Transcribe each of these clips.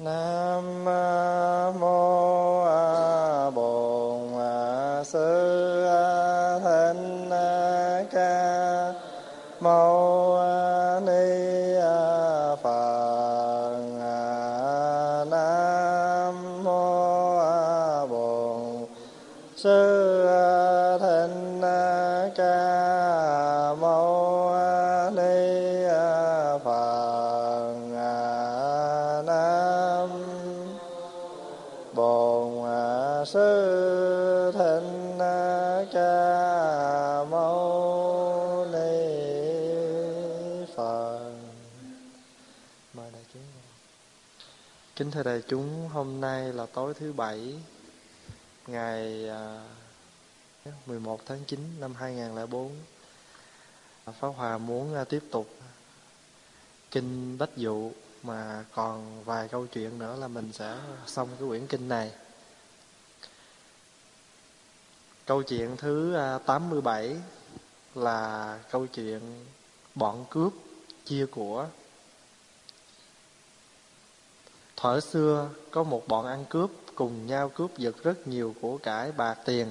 Nam thưa đại chúng, hôm nay là tối thứ bảy, ngày à, 11 tháng 9 năm 2004 à, Pháp Hòa muốn à, tiếp tục kinh Bách Dụ, mà còn vài câu chuyện nữa là mình sẽ xong cái quyển kinh này. Câu chuyện thứ 87 là câu chuyện bọn cướp chia của. Thuở xưa có một bọn ăn cướp cùng nhau cướp giật rất nhiều của cải bạc tiền.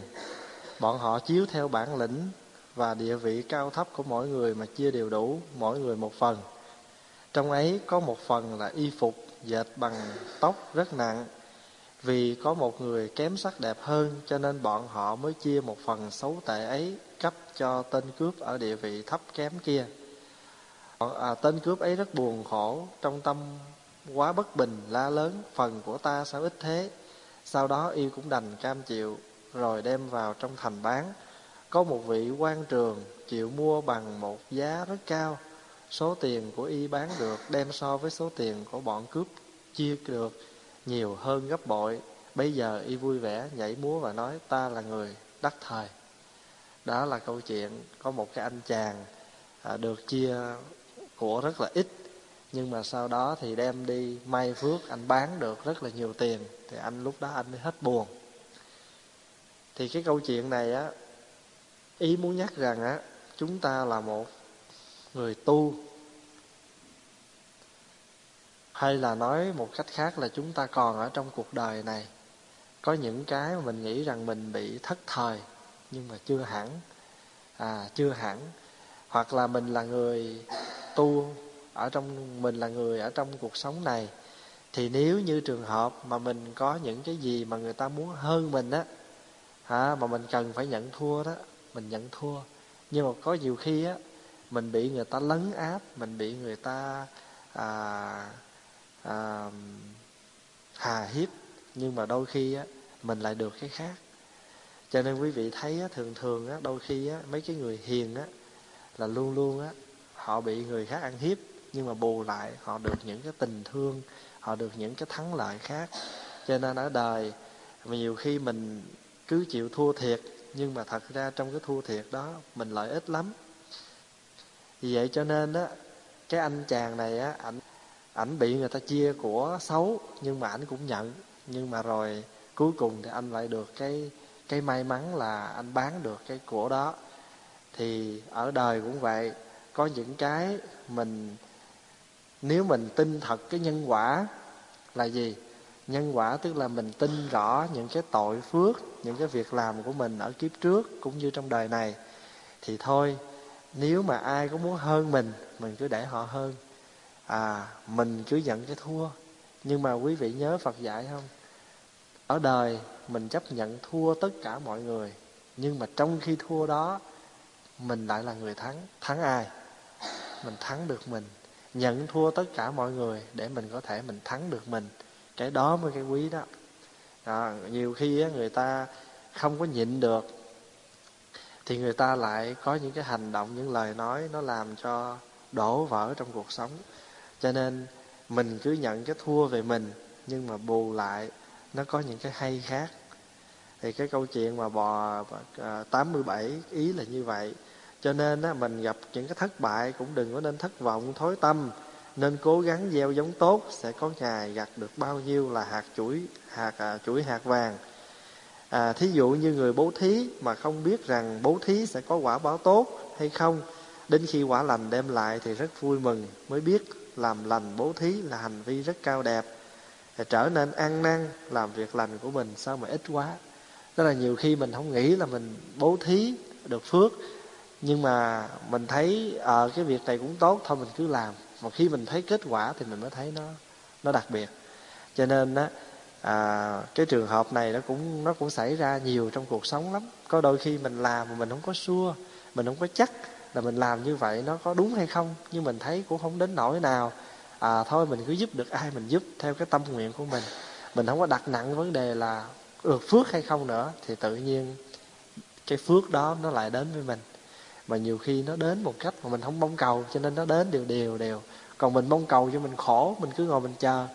Bọn họ chiếu theo bản lĩnh và địa vị cao thấp của mỗi người mà chia đều đủ, mỗi người một phần. Trong ấy có một phần là y phục dệt bằng tóc rất nặng. Vì có một người kém sắc đẹp hơn cho nên bọn họ mới chia một phần xấu tệ ấy cấp cho tên cướp ở địa vị thấp kém kia. Ờ, à, tên cướp ấy rất buồn khổ, trong tâm quá bất bình, la lớn, phần của ta sao ít thế. Sau đó y cũng đành cam chịu, rồi đem vào trong thành bán. Có một vị quan trường chịu mua bằng một giá rất cao. Số tiền của y bán được đem so với số tiền của bọn cướp chia được nhiều hơn gấp bội. Bây giờ y vui vẻ nhảy múa và nói ta là người đắc thời. Đó là câu chuyện có một cái anh chàng à, được chia của rất là ít nhưng mà sau đó thì đem đi may phước, anh bán được rất là nhiều tiền. Thì anh lúc đó anh mới hết buồn. Thì cái câu chuyện này á, ý muốn nhắc rằng á, chúng ta là một người tu. Hay là nói một cách khác là chúng ta còn ở trong cuộc đời này. Có những cái mà mình nghĩ rằng mình bị thất thời, nhưng mà chưa hẳn. À chưa hẳn. Hoặc là mình là người tu ở trong mình là người ở trong cuộc sống này thì nếu như trường hợp mà mình có những cái gì mà người ta muốn hơn mình á hả mà mình cần phải nhận thua đó mình nhận thua. Nhưng mà có nhiều khi á mình bị người ta lấn áp mình bị người ta à, à, hà hiếp nhưng mà đôi khi á mình lại được cái khác. Cho nên quý vị thấy á, thường thường á đôi khi á mấy cái người hiền á là luôn luôn á họ bị người khác ăn hiếp nhưng mà bù lại, họ được những cái tình thương, họ được những cái thắng lợi khác. Cho nên ở đời, nhiều khi mình cứ chịu thua thiệt, nhưng mà thật ra trong cái thua thiệt đó, mình lợi ích lắm. Vì vậy cho nên á, cái anh chàng này á, ảnh ảnh bị người ta chia của xấu, nhưng mà ảnh cũng nhận. Nhưng mà rồi cuối cùng thì anh lại được cái cái may mắn là anh bán được cái của đó. Thì ở đời cũng vậy, có những cái mình nếu mình tin thật cái nhân quả là gì? Nhân quả tức là mình tin rõ những cái tội phước, những cái việc làm của mình ở kiếp trước cũng như trong đời này. Thì thôi, nếu mà ai có muốn hơn mình mình cứ để họ hơn. À mình cứ nhận cái thua. Nhưng mà quý vị nhớ phật dạy không? Ở đời, mình chấp nhận thua tất cả mọi người. Nhưng mà trong khi thua đó, mình lại là người thắng. Thắng ai? Mình thắng được mình nhận thua tất cả mọi người để mình có thể mình thắng được mình. Cái đó mới cái quý đó. À, nhiều khi á, người ta không có nhịn được thì người ta lại có những cái hành động những lời nói nó làm cho đổ vỡ trong cuộc sống. Cho nên mình cứ nhận cái thua về mình nhưng mà bù lại nó có những cái hay khác. Thì cái câu chuyện mà bò à, 87 ý là như vậy cho nên á, mình gặp những cái thất bại cũng đừng có nên thất vọng thối tâm. Nên cố gắng gieo giống tốt sẽ có ngày gặt được bao nhiêu là hạt chuỗi hạt à, chuỗi hạt vàng. À, thí dụ như người bố thí mà không biết rằng bố thí sẽ có quả báo tốt hay không đến khi quả lành đem lại thì rất vui mừng mới biết làm lành bố thí là hành vi rất cao đẹp. Trở nên ăn năn làm việc lành của mình sao mà ít quá. Tức là nhiều khi mình không nghĩ là mình bố thí được phước nhưng mà mình thấy ở ờ, à, cái việc này cũng tốt thôi mình cứ làm. Mà khi mình thấy kết quả thì mình mới thấy nó nó đặc biệt. Cho nên á à, cái trường hợp này nó cũng nó cũng xảy ra nhiều trong cuộc sống lắm. Có đôi khi mình làm mà mình không có xua mình không có chắc là mình làm như vậy nó có đúng hay không. Nhưng mình thấy cũng không đến nỗi nào à thôi mình cứ giúp được ai mình giúp theo cái tâm nguyện của mình. Mình không có đặt nặng vấn đề là được phước hay không nữa thì tự nhiên cái phước đó nó lại đến với mình mà nhiều khi nó đến một cách mà mình không mong cầu cho nên nó đến đều đều đều. Còn mình mong cầu cho mình khổ mình cứ ngồi mình chờ.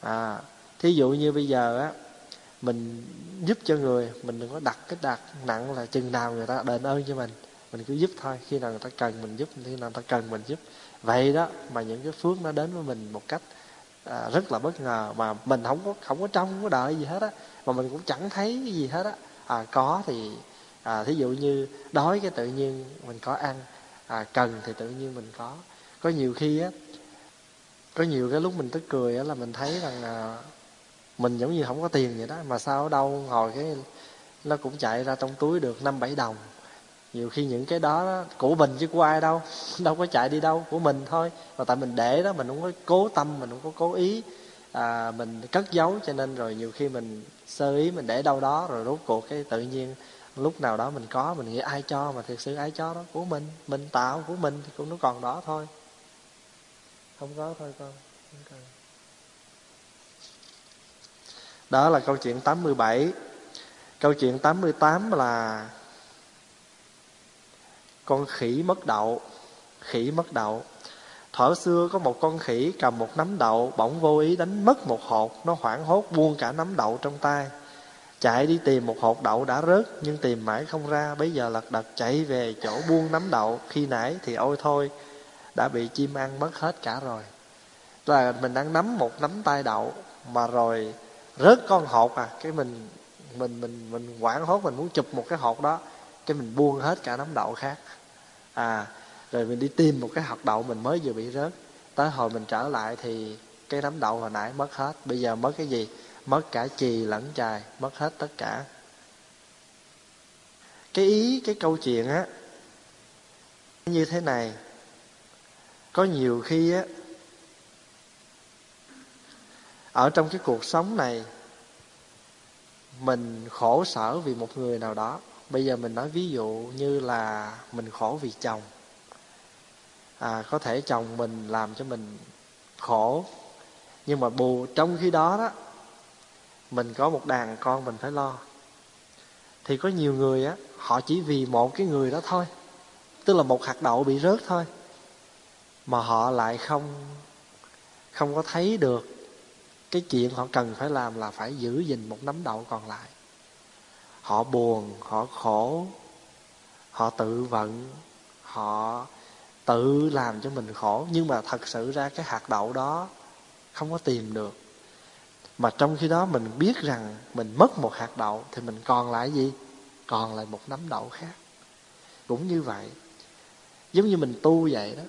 À thí dụ như bây giờ á mình giúp cho người mình đừng có đặt cái đặt nặng là chừng nào người ta đền ơn cho mình. Mình cứ giúp thôi khi nào người ta cần mình giúp khi nào người ta cần mình giúp. Vậy đó mà những cái phước nó đến với mình một cách à, rất là bất ngờ mà mình không có không có trông không có đợi gì hết á. Mà mình cũng chẳng thấy cái gì hết á. À có thì à, thí dụ như đói cái tự nhiên mình có ăn à, cần thì tự nhiên mình có. Có nhiều khi á có nhiều cái lúc mình tức cười á là mình thấy rằng à, mình giống như không có tiền vậy đó mà sao ở đâu ngồi cái nó cũng chạy ra trong túi được năm bảy đồng. Nhiều khi những cái đó của mình chứ của ai đâu đâu có chạy đi đâu của mình thôi. Mà tại mình để đó mình không có cố tâm mình không có cố ý à, mình cất giấu cho nên rồi nhiều khi mình sơ ý mình để đâu đó rồi rốt cuộc cái tự nhiên lúc nào đó mình có, mình nghĩ ai cho mà thực sự ai cho đó. Của mình mình tạo, của mình thì cũng nó còn đó thôi. Không có thôi con, không cần. Đó là câu chuyện 87 câu chuyện 88 là con khỉ mất đậu, khỉ mất đậu. Thuở xưa có một con khỉ cầm một nắm đậu, bỗng vô ý đánh mất một hột. Nó hoảng hốt, buông cả nắm đậu trong tay chạy đi tìm một hột đậu đã rớt, nhưng tìm mãi không ra. Bây giờ lật đật chạy về chỗ buông nắm đậu. Khi nãy thì ôi thôi, đã bị chim ăn mất hết cả rồi. Là mình đang nắm một nắm tay đậu, mà rồi rớt con hột à. Cái mình mình mình mình quảng hốt, mình muốn chụp một cái hột đó. Cái mình buông hết cả nắm đậu khác. À rồi mình đi tìm một cái hạt đậu mình mới vừa bị rớt. Tới hồi mình trở lại thì cái nắm đậu hồi nãy mất hết. Bây giờ mất cái gì? Mất cả chì lẫn chài, mất hết tất cả. Cái ý, cái câu chuyện á, như thế này. Có nhiều khi á, ở trong cái cuộc sống này, mình khổ sở vì một người nào đó. Bây giờ mình nói ví dụ như là mình khổ vì chồng. À có thể chồng mình làm cho mình khổ, nhưng mà bù, trong khi đó đó mình có một đàn con mình phải lo. Thì có nhiều người á, họ chỉ vì một cái người đó thôi. Tức là một hạt đậu bị rớt thôi. Mà họ lại không không có thấy được cái chuyện họ cần phải làm là phải giữ gìn một nắm đậu còn lại. Họ buồn, họ khổ, họ tự vận, họ tự làm cho mình khổ. Nhưng mà thật sự ra cái hạt đậu đó không có tìm được mà trong khi đó mình biết rằng mình mất một hạt đậu thì mình còn lại gì? Còn lại một nắm đậu khác. Cũng như vậy, giống như mình tu vậy đó,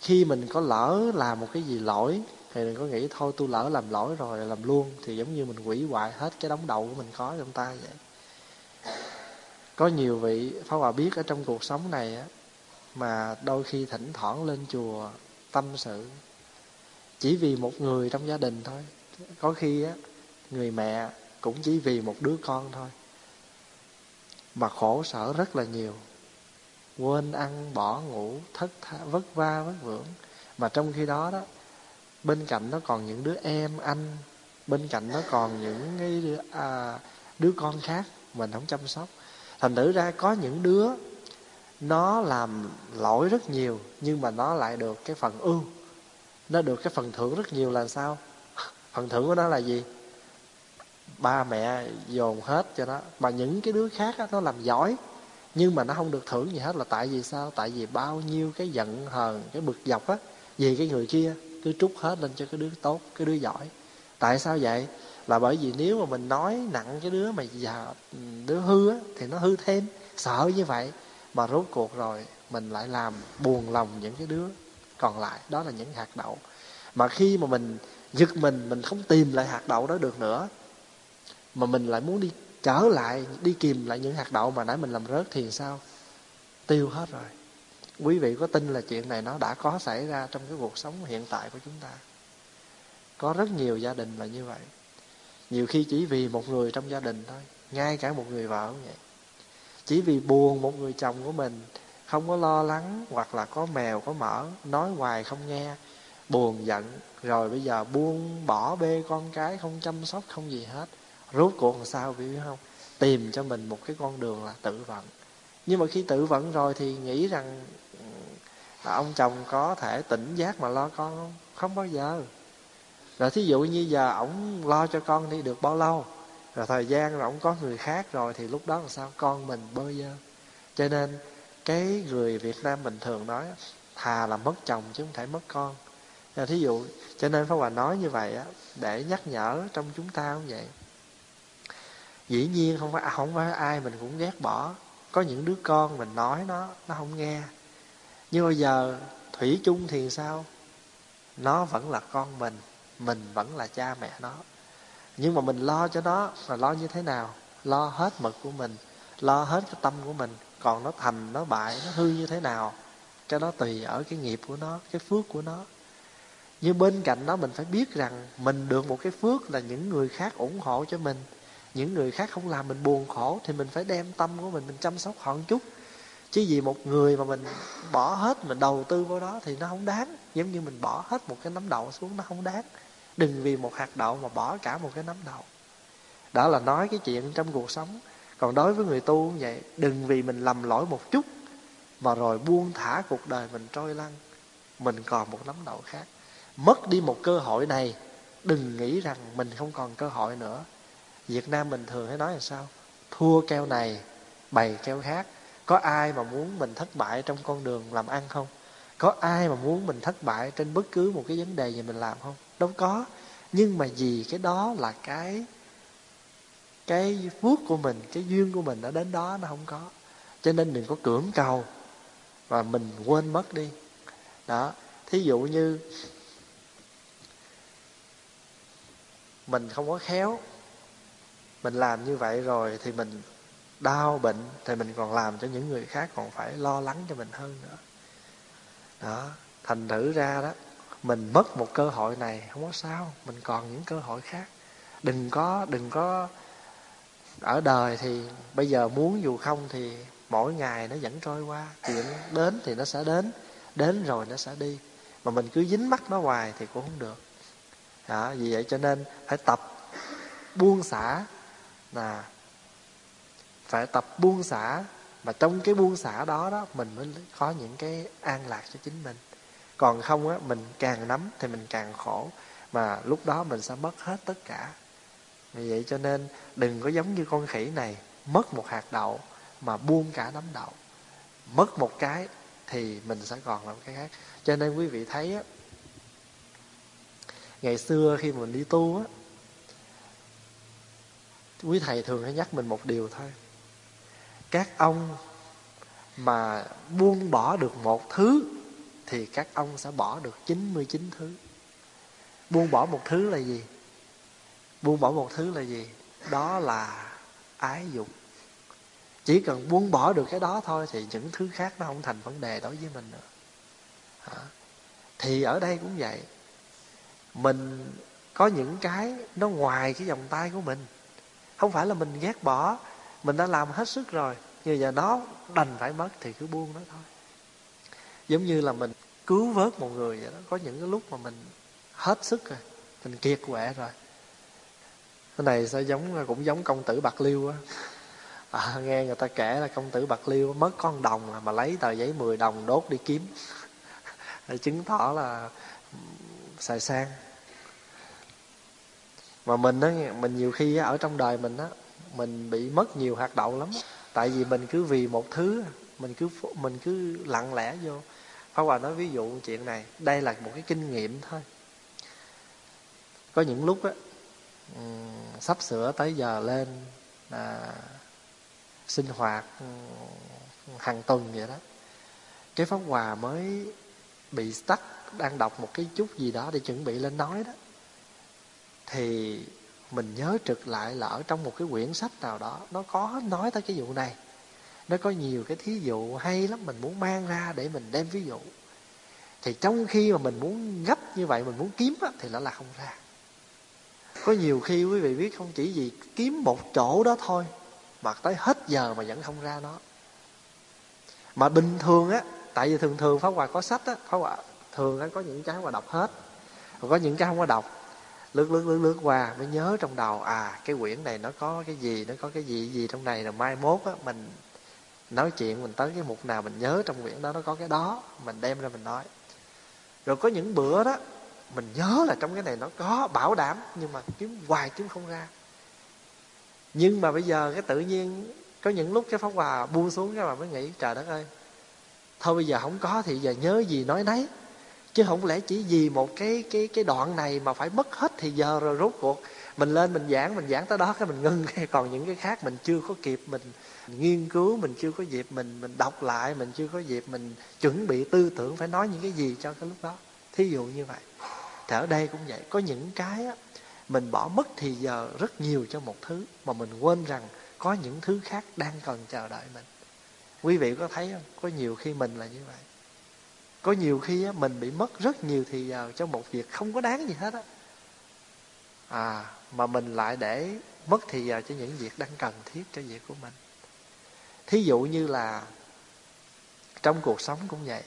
khi mình có lỡ làm một cái gì lỗi thì đừng có nghĩ thôi tôi lỡ làm lỗi rồi làm luôn, thì giống như mình hủy hoại hết cái đống đậu của mình có trong tay vậy. Có nhiều vị Pháp Hòa biết ở trong cuộc sống này á, mà đôi khi thỉnh thoảng lên chùa tâm sự chỉ vì một người trong gia đình thôi có khi á người mẹ cũng chỉ vì một đứa con thôi. Mà khổ sở rất là nhiều. Quên ăn bỏ ngủ thất tha, vất va vất vưởng. Mà trong khi đó đó bên cạnh nó còn những đứa em anh. Bên cạnh nó còn những cái đứa, à, đứa con khác mình không chăm sóc. Thành thử ra có những đứa nó làm lỗi rất nhiều nhưng mà nó lại được cái phần ưu. Nó được cái phần thưởng rất nhiều là sao? Phần thưởng của nó là gì? Ba mẹ dồn hết cho nó. Mà những cái đứa khác á, nó làm giỏi nhưng mà nó không được thưởng gì hết là tại vì sao? Tại vì bao nhiêu cái giận hờn cái bực dọc á vì cái người kia cứ trút hết lên cho cái đứa tốt cái đứa giỏi. Tại sao vậy? Là bởi vì nếu mà mình nói nặng cái đứa mà già đứa hư á thì nó hư thêm. Sợ như vậy mà rốt cuộc rồi mình lại làm buồn lòng những cái đứa còn lại. Đó là những hạt đậu. Mà khi mà mình giật mình mình không tìm lại hạt đậu đó được nữa. Mà mình lại muốn đi trở lại, đi kìm lại những hạt đậu mà nãy mình làm rớt thì sao? Tiêu hết rồi. Quý vị có tin là chuyện này nó đã có xảy ra trong cái cuộc sống hiện tại của chúng ta? Có rất nhiều gia đình là như vậy. Nhiều khi chỉ vì một người trong gia đình thôi, ngay cả một người vợ cũng vậy. Chỉ vì buồn một người chồng của mình, không có lo lắng hoặc là có mèo, có mỡ, nói hoài không nghe buồn giận. Rồi bây giờ buông bỏ bê con cái, không chăm sóc, không gì hết. Rốt cuộc làm sao biết không? Tìm cho mình một cái con đường là tự vận. Nhưng mà khi tự vận rồi thì nghĩ rằng ừ, là ông chồng có thể tỉnh giác mà lo con không? Không bao giờ. Rồi thí dụ như giờ ổng lo cho con đi được bao lâu? Rồi thời gian rồi ổng có người khác rồi thì lúc đó làm sao? Con mình bơ vơ. Cho nên cái người việt nam bình thường nói, thà là mất chồng chứ không thể mất con rồi thí dụ, cho nên pháp hòa nói như vậy á, để nhắc nhở trong chúng ta cũng vậy. Dĩ nhiên không phải à, không phải ai mình cũng ghét bỏ. Có những đứa con mình nói nó nó không nghe. Nhưng bây giờ thủy chung thì sao? Nó vẫn là con mình mình vẫn là cha mẹ nó. Nhưng mà mình lo cho nó là lo như thế nào? Lo hết mực của mình, lo hết cái tâm của mình. Còn nó thành, nó bại, nó hư như thế nào? Cái đó tùy ở cái nghiệp của nó, cái phước của nó nhưng bên cạnh đó mình phải biết rằng mình được một cái phước là những người khác ủng hộ cho mình. Những người khác không làm mình buồn khổ thì mình phải đem tâm của mình mình chăm sóc họ một chút. Chứ vì một người mà mình bỏ hết, mình đầu tư vào đó thì nó không đáng. Giống như mình bỏ hết một cái nắm đậu xuống, nó không đáng. Đừng vì một hạt đậu mà bỏ cả một cái nắm đậu. Đó là nói cái chuyện trong cuộc sống. Còn đối với người tu cũng vậy, đừng vì mình lầm lỗi một chút mà rồi buông thả cuộc đời mình trôi lăn. Mình còn một nắm đậu khác mất đi một cơ hội này, đừng nghĩ rằng mình không còn cơ hội nữa. Việt nam mình thường hay nói là sao? Thua keo này, bày keo khác. Có ai mà muốn mình thất bại trong con đường làm ăn không? Có ai mà muốn mình thất bại trên bất cứ một cái vấn đề gì mình làm không? Đâu có. Nhưng mà vì cái đó là cái cái phước của mình, cái duyên của mình đã đến đó, nó không có. Cho nên đừng có cưỡng cầu và mình quên mất đi. Đó. Thí dụ như mình không có khéo. Mình làm như vậy rồi thì mình đau bệnh, thì mình còn làm cho những người khác còn phải lo lắng cho mình hơn nữa. Đó, thành thử ra đó, mình mất một cơ hội này không có sao, mình còn những cơ hội khác. Đừng có đừng có ở đời thì bây giờ muốn dù không thì mỗi ngày nó vẫn trôi qua, chuyện đến thì nó sẽ đến đến rồi nó sẽ đi. Mà mình cứ dính mắt nó hoài thì cũng không được đó, vì vậy cho nên phải tập buông xả. Là phải tập buông xả. Mà trong cái buông xả đó đó mình mới có những cái an lạc cho chính mình. Còn không á mình càng nắm thì mình càng khổ. Mà lúc đó mình sẽ mất hết tất cả. Vì vậy cho nên đừng có giống như con khỉ này mất một hạt đậu mà buông cả nắm đậu. Mất một cái thì mình sẽ còn làm cái khác. Cho nên quý vị thấy á ngày xưa khi mình đi tu á, quý thầy thường hay nhắc mình một điều thôi. Các ông mà buông bỏ được một thứ thì các ông sẽ bỏ được 99 thứ. Buông bỏ một thứ là gì? Buông bỏ một thứ là gì? Đó là ái dục. Chỉ cần buông bỏ được cái đó thôi thì những thứ khác nó không thành vấn đề đối với mình nữa. Thì ở đây cũng vậy mình có những cái nó ngoài cái vòng tay của mình. Không phải là mình ghét bỏ mình đã làm hết sức rồi nhưng giờ nó đành phải mất thì cứ buông nó thôi. Giống như là mình cứu vớt một người vậy đó có những cái lúc mà mình hết sức rồi mình kiệt quệ rồi. Cái này sẽ giống cũng giống công tử bạc liêu á. À, nghe người ta kể là công tử bạc liêu mất con đồng mà lấy tờ giấy 10 đồng đốt đi kiếm. Để chứng tỏ là xài sang mà mình á mình nhiều khi ở trong đời mình á mình bị mất nhiều hoạt động lắm. Tại vì mình cứ vì một thứ mình cứ mình cứ lặng lẽ vô. Pháp Hòa nói ví dụ chuyện này đây là một cái kinh nghiệm thôi. Có những lúc á sắp sửa tới giờ lên à, sinh hoạt hàng tuần vậy đó cái pháp hòa mới bị stuck đang đọc một cái chút gì đó để chuẩn bị lên nói đó thì mình nhớ trực lại là ở trong một cái quyển sách nào đó nó có nói tới cái vụ này. Nó có nhiều cái thí dụ hay lắm mình muốn mang ra để mình đem ví dụ. Thì trong khi mà mình muốn gấp như vậy mình muốn kiếm á, thì nó là không ra. Có nhiều khi quý vị biết không chỉ gì kiếm một chỗ đó thôi mà tới hết giờ mà vẫn không ra nó. Mà bình thường á tại vì thường thường pháp hòa có sách á pháp hòa thường á có những cái mà đọc hết. Có những cái không có đọc lướt lướt lướt lướt qua, mới nhớ trong đầu à cái quyển này nó có cái gì, nó có cái gì gì trong này, rồi mai mốt á, mình nói chuyện, mình tới cái mục nào mình nhớ trong quyển đó, nó có cái đó, mình đem ra mình nói. Rồi có những bữa đó, mình nhớ là trong cái này nó có bảo đảm, nhưng mà kiếm, hoài kiếm không ra. Nhưng mà bây giờ cái tự nhiên, có những lúc cái pháp hòa buông xuống cái mà mới nghĩ, trời đất ơi, thôi bây giờ không có thì giờ nhớ gì nói nấy chứ không lẽ chỉ vì một cái cái cái đoạn này mà phải mất hết thì giờ rồi rốt cuộc mình lên mình giảng mình giảng tới đó cái mình ngưng. Còn những cái khác mình chưa có kịp mình nghiên cứu mình chưa có dịp mình mình đọc lại mình chưa có dịp mình chuẩn bị tư tưởng phải nói những cái gì cho cái lúc đó. Thí dụ như vậy. Thì ở đây cũng vậy. Có những cái á, mình bỏ mất thì giờ rất nhiều cho một thứ mà mình quên rằng có những thứ khác đang cần chờ đợi mình. Quý vị có thấy không? Có nhiều khi mình là như vậy có nhiều khi á, mình bị mất rất nhiều thì à, giờ cho một việc không có đáng gì hết á. À mà mình lại để mất thì giờ cho những việc đang cần thiết cho việc của mình. Thí dụ như là trong cuộc sống cũng vậy.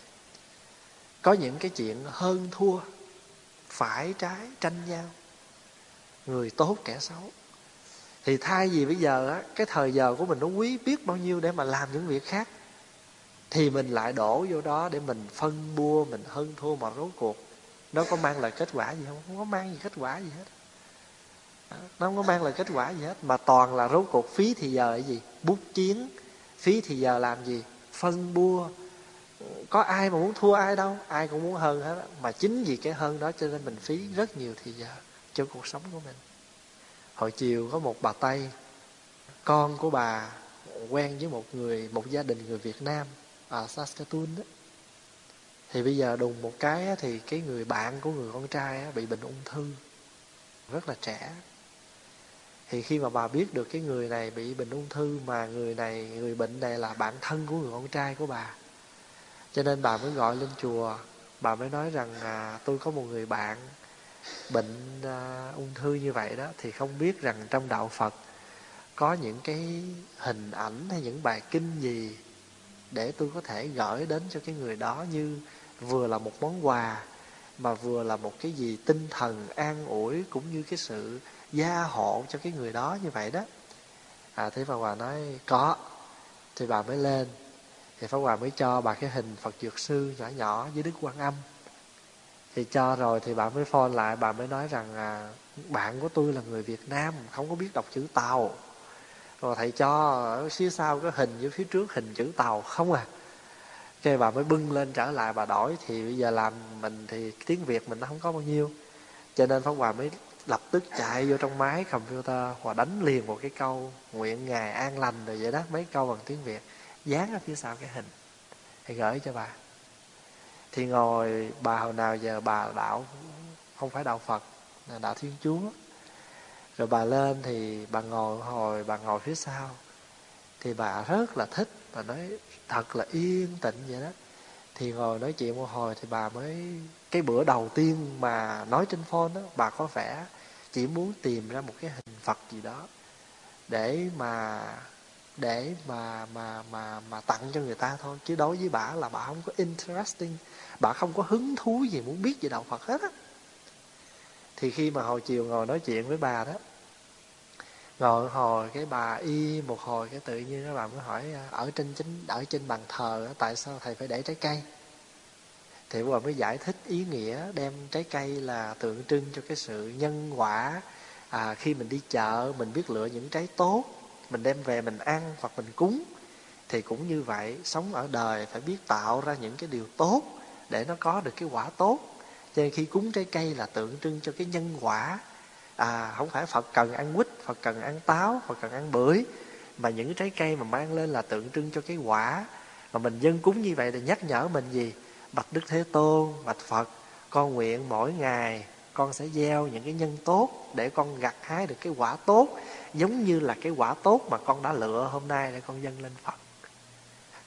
Có những cái chuyện hơn thua phải trái tranh nhau. Người tốt kẻ xấu. Thì thay vì bây giờ á cái thời giờ của mình nó quý biết bao nhiêu để mà làm những việc khác thì mình lại đổ vô đó để mình phân bua, mình hơn thua, mà rốt cuộc nó có mang lại kết quả gì không? Không có mang gì kết quả gì hết. Nó không có mang lại kết quả gì hết, mà toàn là rốt cuộc phí thì giờ cái gì? Bút chiến phí thì giờ làm gì? Phân bua. Có ai mà muốn thua ai đâu, ai cũng muốn hơn hết mà chính vì cái hơn đó cho nên mình phí rất nhiều thì giờ cho cuộc sống của mình. Hồi chiều có một bà tây, con của bà quen với một người, một gia đình người việt nam ở saskatoon đó thì bây giờ đùng một cái thì cái người bạn của người con trai bị bệnh ung thư. Rất là trẻ. Thì khi mà bà biết được cái người này bị bệnh ung thư mà người này người bệnh này là bạn thân của người con trai của bà cho nên bà mới gọi lên chùa. Bà mới nói rằng à, tôi có một người bạn bệnh à, ung thư như vậy đó thì không biết rằng trong đạo phật có những cái hình ảnh hay những bài kinh gì để tôi có thể gửi đến cho cái người đó như vừa là một món quà mà vừa là một cái gì tinh thần an ủi cũng như cái sự gia hộ cho cái người đó như vậy đó. À thế bà hòa nói có. Thì bà mới lên. Thì pháp hòa mới cho bà cái hình phật dược sư nhỏ nhỏ với đức quan âm. Thì cho rồi thì bà mới phone lại bà mới nói rằng à, bạn của tôi là người việt nam không có biết đọc chữ tàu rồi thầy cho, ở phía sau cái hình với phía trước hình chữ tàu không à. Cái bà mới bưng lên trở lại, bà đổi thì bây giờ làm mình thì tiếng việt mình nó không có bao nhiêu. Cho nên pháp hòa mới lập tức chạy vô trong máy computer và đánh liền một cái câu nguyện ngài an lành rồi vậy đó mấy câu bằng tiếng việt, dán ở phía sau cái hình. Thì gửi cho bà. Thì ngồi, bà hồi nào giờ bà đạo, không phải đạo phật, là đạo thiên chúa rồi bà lên thì bà ngồi hồi, bà ngồi phía sau. Thì bà rất là thích, bà nói thật là yên tĩnh vậy đó. Thì ngồi nói chuyện một hồi thì bà mới, cái bữa đầu tiên mà nói trên phone đó, bà có vẻ chỉ muốn tìm ra một cái hình phật gì đó để mà để mà mà mà mà tặng cho người ta thôi. Chứ đối với bà là bà không có interesting, bà không có hứng thú gì muốn biết về đạo phật hết á. Thì khi mà hồi chiều ngồi nói chuyện với bà đó ngồi hồi cái bà y một hồi cái tự nhiên các bạn mới hỏi à, ở trên chính ở trên bàn thờ tại sao thầy phải để trái cây? Thì bà mới giải thích ý nghĩa đem trái cây là tượng trưng cho cái sự nhân quả. À, khi mình đi chợ mình biết lựa những trái tốt mình đem về mình ăn hoặc mình cúng thì cũng như vậy sống ở đời phải biết tạo ra những cái điều tốt để nó có được cái quả tốt. Cho nên khi cúng trái cây là tượng trưng cho cái nhân quả à không phải phật cần ăn quýt, phật cần ăn táo, phật cần ăn bưởi, mà những cái trái cây mà mang lên là tượng trưng cho cái quả. Mà mình dân cúng như vậy thì nhắc nhở mình gì? Bạch đức thế tôn, bạch phật, con nguyện mỗi ngày con sẽ gieo những cái nhân tốt để con gặt hái được cái quả tốt, giống như là cái quả tốt mà con đã lựa hôm nay để con dâng lên phật.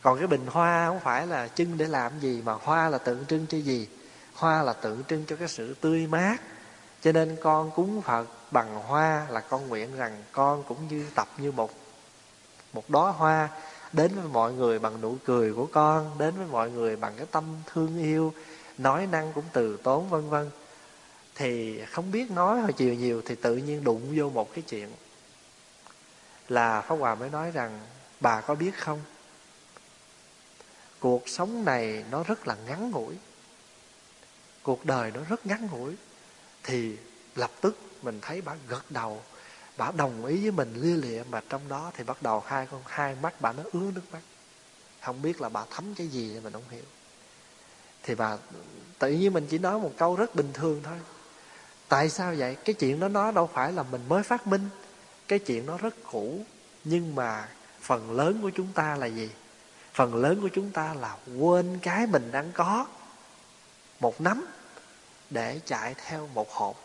Còn cái bình hoa không phải là trưng để làm gì, mà hoa là tượng trưng cho gì? Hoa là tượng trưng cho cái sự tươi mát cho nên con cúng phật bằng hoa là con nguyện rằng con cũng như tập như một một đóa hoa đến với mọi người bằng nụ cười của con, đến với mọi người bằng cái tâm thương yêu, nói năng cũng từ tốn, vân vân. Thì không biết nói hồi chiều nhiều thì tự nhiên đụng vô một cái chuyện là pháp hòa mới nói rằng, bà có biết không? Cuộc sống này nó rất là ngắn ngủi. Cuộc đời nó rất ngắn ngủi thì lập tức mình thấy bà gật đầu, bà đồng ý với mình lia lịa, mà trong đó thì bắt đầu hai con, hai mắt bà nó ứa nước mắt. Không biết là bà thấm cái gì mình không hiểu. Thì bà tự nhiên mình chỉ nói một câu rất bình thường thôi. Tại sao vậy? Cái chuyện đó nó đâu phải là mình mới phát minh. Cái chuyện nó rất cũ. Nhưng mà phần lớn của chúng ta là gì? Phần lớn của chúng ta là quên cái mình đang có. Một nắm để chạy theo một hộp.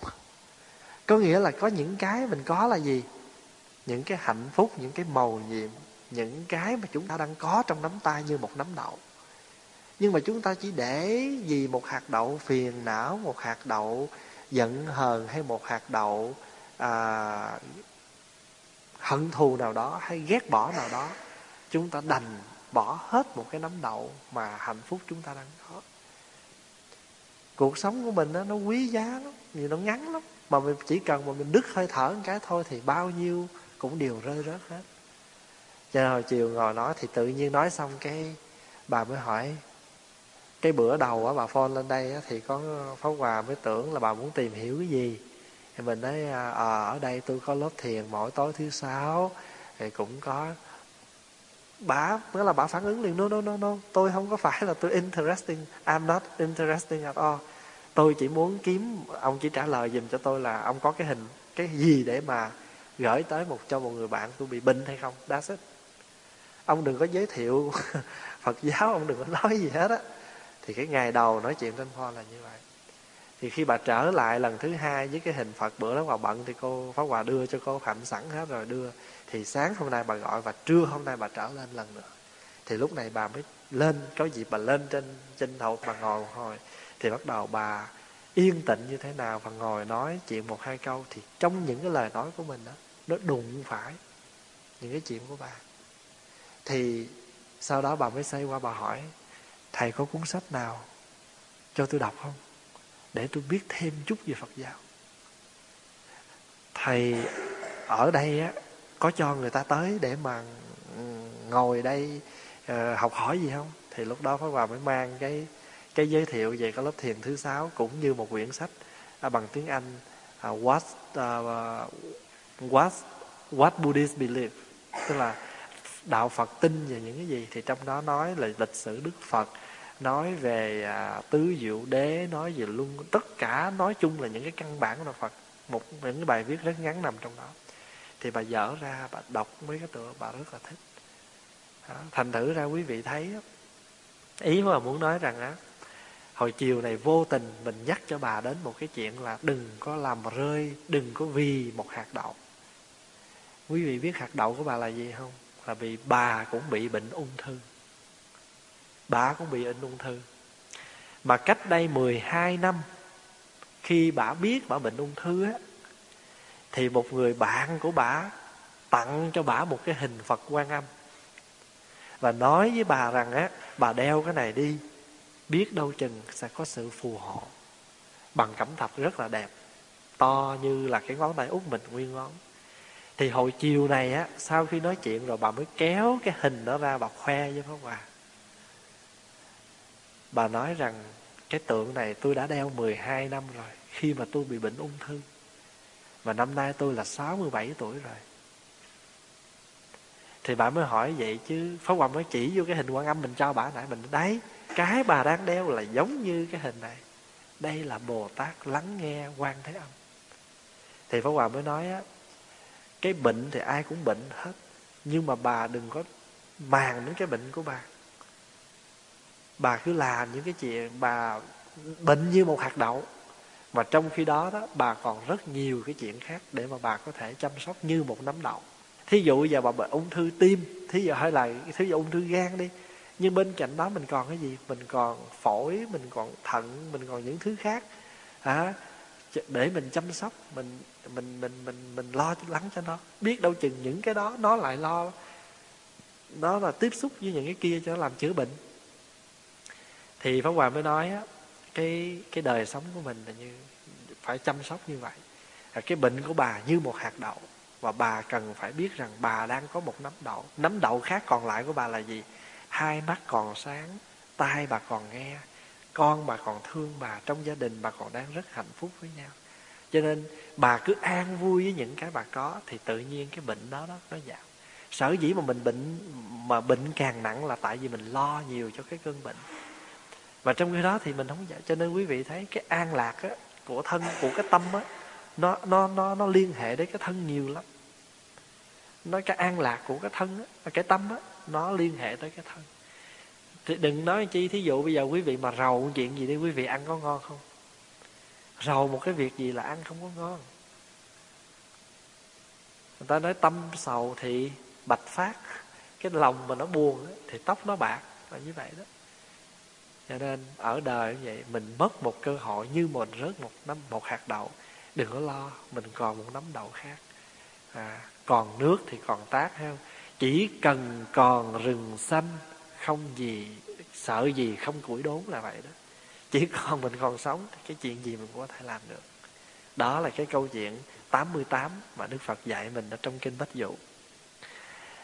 Có nghĩa là có những cái mình có là gì? Những cái hạnh phúc những cái màu nhiệm những cái mà chúng ta đang có trong nắm tay như một nắm đậu. Nhưng mà chúng ta chỉ để vì một hạt đậu phiền não một hạt đậu giận hờn hay một hạt đậu à, hận thù nào đó hay ghét bỏ nào đó chúng ta đành bỏ hết một cái nắm đậu mà hạnh phúc chúng ta đang có cuộc sống của mình đó, nó quý giá lắm vì nó ngắn lắm. Mà mình chỉ cần mà mình đứt hơi thở một cái thôi thì bao nhiêu cũng đều rơi rớt hết. Cho nên hồi chiều ngồi nói thì tự nhiên nói xong cái bà mới hỏi cái bữa đầu á bà phone lên đây á, thì có pháo hòa mới tưởng là bà muốn tìm hiểu cái gì? Thì mình nói à, ờ, ở đây tôi có lớp thiền mỗi tối thứ sáu thì cũng có bà nghĩa là bà phản ứng liền, no no no no, tôi không có phải là tôi interesting, I'm not interesting at all. Tôi chỉ muốn kiếm, ông chỉ trả lời dùm cho tôi là ông có cái hình, cái gì để mà gửi tới một, cho một người bạn tôi bị bệnh hay không, that's it. Ông đừng có giới thiệu phật giáo, ông đừng có nói gì hết á. Thì cái ngày đầu nói chuyện trên phone là như vậy. Thì khi bà trở lại lần thứ hai với cái hình phật bữa đó bà bận thì cô pháp hòa đưa cho cô hạnh sẵn hết rồi đưa thì sáng hôm nay bà gọi và trưa hôm nay bà trở lên lần nữa. Thì lúc này bà mới lên, có dịp bà lên trên trên thầu bà ngồi hồi. Thì bắt đầu bà yên tĩnh như thế nào và ngồi nói chuyện một hai câu thì trong những cái lời nói của mình đó, nó đụng phải những cái chuyện của bà. Thì sau đó bà mới xây qua bà hỏi, thầy có cuốn sách nào cho tôi đọc không? Để tôi biết thêm chút về phật giáo. Thầy ở đây á có cho người ta tới để mà ừ, ngồi đây uh, học hỏi gì không? Thì lúc đó Pháp Hòa mới mang cái cái giới thiệu về cái lớp thiền thứ sáu cũng như một quyển sách uh, bằng tiếng Anh uh, what uh, what what Buddhist believe tức là đạo Phật tin về những cái gì. Thì trong đó nói là lịch sử Đức Phật nói về à, tứ diệu đế nói về luân tất cả nói chung là những cái căn bản của đạo Phật. Một những cái bài viết rất ngắn nằm trong đó thì bà dở ra, bà đọc mấy cái tựa, bà rất là thích. Đó. thành thử ra quý vị thấy ý mà muốn nói rằng á, hồi chiều này vô tình mình nhắc cho bà đến một cái chuyện là đừng có làm rơi, đừng có vì một hạt đậu. Quý vị biết hạt đậu của bà là gì không? Là vì bà cũng bị bệnh ung thư. Bà cũng bị bệnh ung thư. Mà cách đây 12 năm, khi bà biết bà bệnh ung thư á thì một người bạn của bà tặng cho bà một cái hình Phật Quan Âm. Và nói với bà rằng á, bà đeo cái này đi, biết đâu chừng sẽ có sự phù hộ. Bằng cẩm thạch rất là đẹp, to như là cái ngón tay út mình nguyên ngón. Thì hồi chiều này á, sau khi nói chuyện rồi bà mới kéo cái hình đó ra bà khoe với pháp hòa bà nói rằng, cái tượng này tôi đã đeo 12 năm rồi, khi mà tôi bị bệnh ung thư và năm nay tôi là 67 tuổi rồi. Thì bà mới hỏi vậy chứ, Pháp Hoàng mới chỉ vô cái hình quan âm mình cho bà nãy, mình đấy, cái bà đang đeo là giống như cái hình này. Đây là Bồ Tát lắng nghe quan thế âm. Thì Pháp Hoàng mới nói á, cái bệnh thì ai cũng bệnh hết, nhưng mà bà đừng có màng đến cái bệnh của bà. Bà cứ làm những cái chuyện bà bệnh như một hạt đậu mà trong khi đó đó bà còn rất nhiều cái chuyện khác để mà bà có thể chăm sóc như một nắm đậu. Thí dụ giờ bà bị ung thư tim thí dụ hay là thí dụ ung thư gan đi nhưng bên cạnh đó mình còn cái gì? Mình còn phổi mình còn thận mình còn những thứ khác. À, để mình chăm sóc mình mình mình mình mình lo lắng cho nó. Biết đâu chừng những cái đó nó lại lo nó là tiếp xúc với những cái kia cho nó làm chữa bệnh. Thì pháp hòa mới nói á cái cái đời sống của mình là như, phải chăm sóc như vậy. Cái bệnh của bà như một hạt đậu. Và bà cần phải biết rằng bà đang có một nắm đậu. Nắm đậu khác còn lại của bà là gì? Hai mắt còn sáng, tai bà còn nghe, con bà còn thương bà, trong gia đình bà còn đang rất hạnh phúc với nhau. Cho nên bà cứ an vui với những cái bà có thì tự nhiên cái bệnh đó đó nó giảm. Sở dĩ mà mình bệnh, mà bệnh càng nặng là tại vì mình lo nhiều cho cái cơn bệnh mà trong khi đó thì mình không dạy. Cho nên quý vị thấy cái an lạc á, của thân của cái tâm á nó nó nó nó liên hệ đến cái thân nhiều lắm. Nói cái an lạc của cái thân á cái tâm á nó liên hệ tới cái thân. Thì đừng nói chi thí dụ bây giờ quý vị mà rầu chuyện gì đi quý vị ăn có ngon không? Rầu một cái việc gì là ăn không có ngon. Người ta nói tâm sầu thì bạch phát cái lòng mà nó buồn thì tóc nó bạc là như vậy đó cho nên ở đời như vậy mình mất một cơ hội như mình rớt một nắm một hạt đậu. Đừng có lo mình còn một nắm đậu khác. À, còn nước thì còn tác không? Chỉ cần còn rừng xanh không gì sợ gì không củi đốn là vậy đó. Chỉ còn mình còn sống thì cái chuyện gì mình cũng có thể làm được. Đó là cái câu chuyện 88 mà Đức Phật dạy mình ở trong kinh Bách Dụ.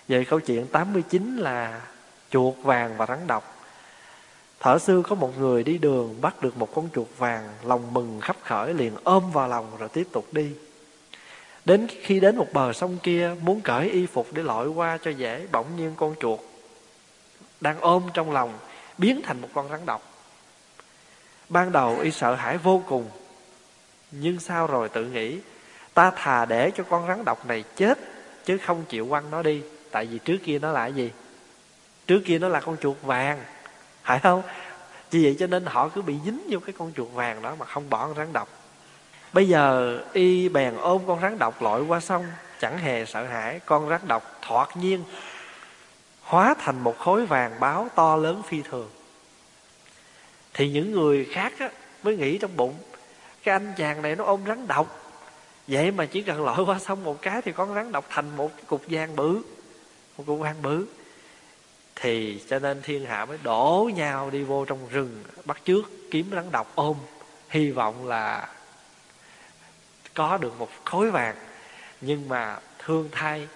Vậy câu chuyện 89 là chuột vàng và rắn độc. Thở xưa có một người đi đường bắt được một con chuột vàng, Lòng mừng khắp khởi liền ôm vào lòng rồi tiếp tục đi. Đến khi đến một bờ sông kia, Muốn cởi y phục để lội qua cho dễ, Bỗng nhiên con chuột Đang ôm trong lòng Biến thành một con rắn độc. Ban đầu y sợ hãi vô cùng, Nhưng sau rồi tự nghĩ, Ta thà để cho con rắn độc này chết, Chứ không chịu quăng nó đi, Tại vì trước kia nó là gì? Trước kia nó là con chuột vàng phải không? Vì vậy cho nên họ cứ bị dính vô cái con chuột vàng đó mà không bỏ con rắn độc. Bây giờ y bèn ôm con rắn độc lội qua sông chẳng hề sợ hãi con rắn độc thoạt nhiên hóa thành một khối vàng báo to lớn phi thường. Thì những người khác á, mới nghĩ trong bụng cái anh chàng này nó ôm rắn độc vậy mà chỉ cần lội qua sông một cái thì con rắn độc thành một cục vàng bự một cục vàng bự thì cho nên thiên hạ mới đổ nhau đi vô trong rừng, bắt trước kiếm rắn độc, ôm. Hy vọng là có được một khối vàng. Nhưng mà thương thay,